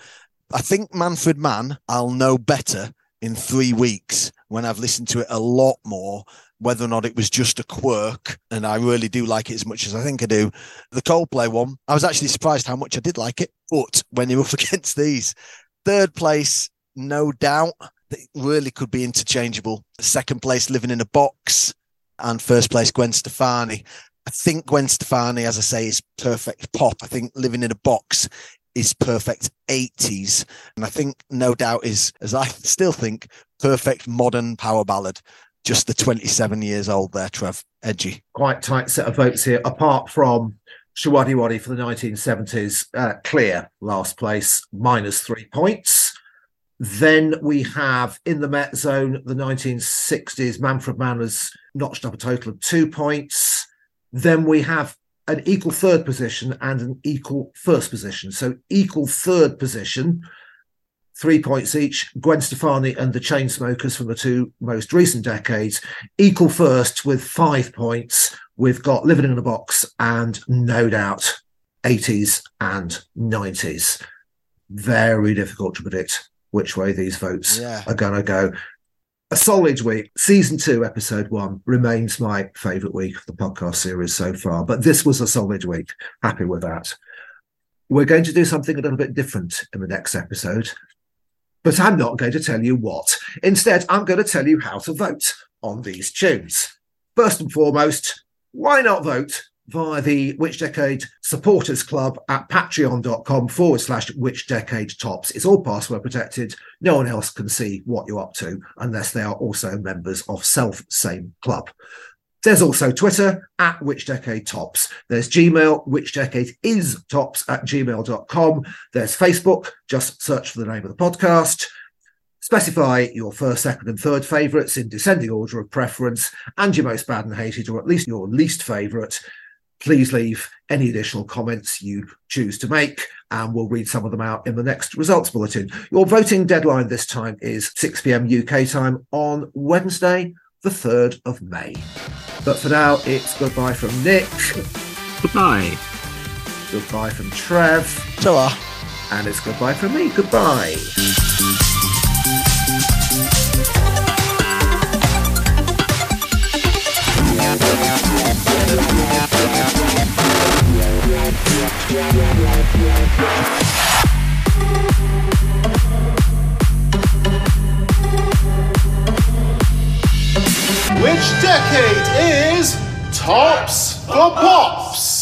I think Manfred Mann, I'll know better in three weeks when I've listened to it a lot more, whether or not it was just a quirk. And I really do like it as much as I think I do. The Coldplay one, I was actually surprised how much I did like it. But when you're up against these, third place, no doubt that really could be interchangeable. Second place, living in a box, and first place, Gwen Stefani. I think Gwen Stefani, as I say, is perfect pop. I think living in a box is perfect 80s. And I think no doubt is, as I still think, perfect modern power ballad. Just the 27 years old there, Trev. Edgy. Quite tight set of votes here, apart from Showaddywaddy for the 1970s, uh, clear last place, minus three points. Then we have in the Met zone, the 1960s, Manfred Mann has notched up a total of two points. Then we have an equal third position and an equal first position. So equal third position, three points each. Gwen Stefani and the Chainsmokers from the two most recent decades. Equal first with five points. We've got Living in a Box and No Doubt 80s and 90s. Very difficult to predict which way these votes Yeah. are going to go. A solid week. Season two, episode one remains my favourite week of the podcast series so far, but this was a solid week. Happy with that. We're going to do something a little bit different in the next episode, but I'm not going to tell you what. Instead, I'm going to tell you how to vote on these tunes. First and foremost, why not vote via the Which Decade Supporters Club at patreon.com forward slash Which Decade Tops. It's all password protected. No one else can see what you're up to unless they are also members of self same club. There's also Twitter at Which Decade Tops. There's Gmail, Which Decade is Tops at gmail.com. There's Facebook, just search for the name of the podcast. Specify your first, second, and third favourites in descending order of preference and your most bad and hated, or at least your least favourite please leave any additional comments you choose to make. And we'll read some of them out in the next results bulletin. Your voting deadline this time is 6 p.m. UK time on Wednesday, the 3rd of May. But for now, it's goodbye from Nick, Goodbye. goodbye from Trev, Ta-ra. and it's goodbye from me. Goodbye. Which decade is Tops for Pops?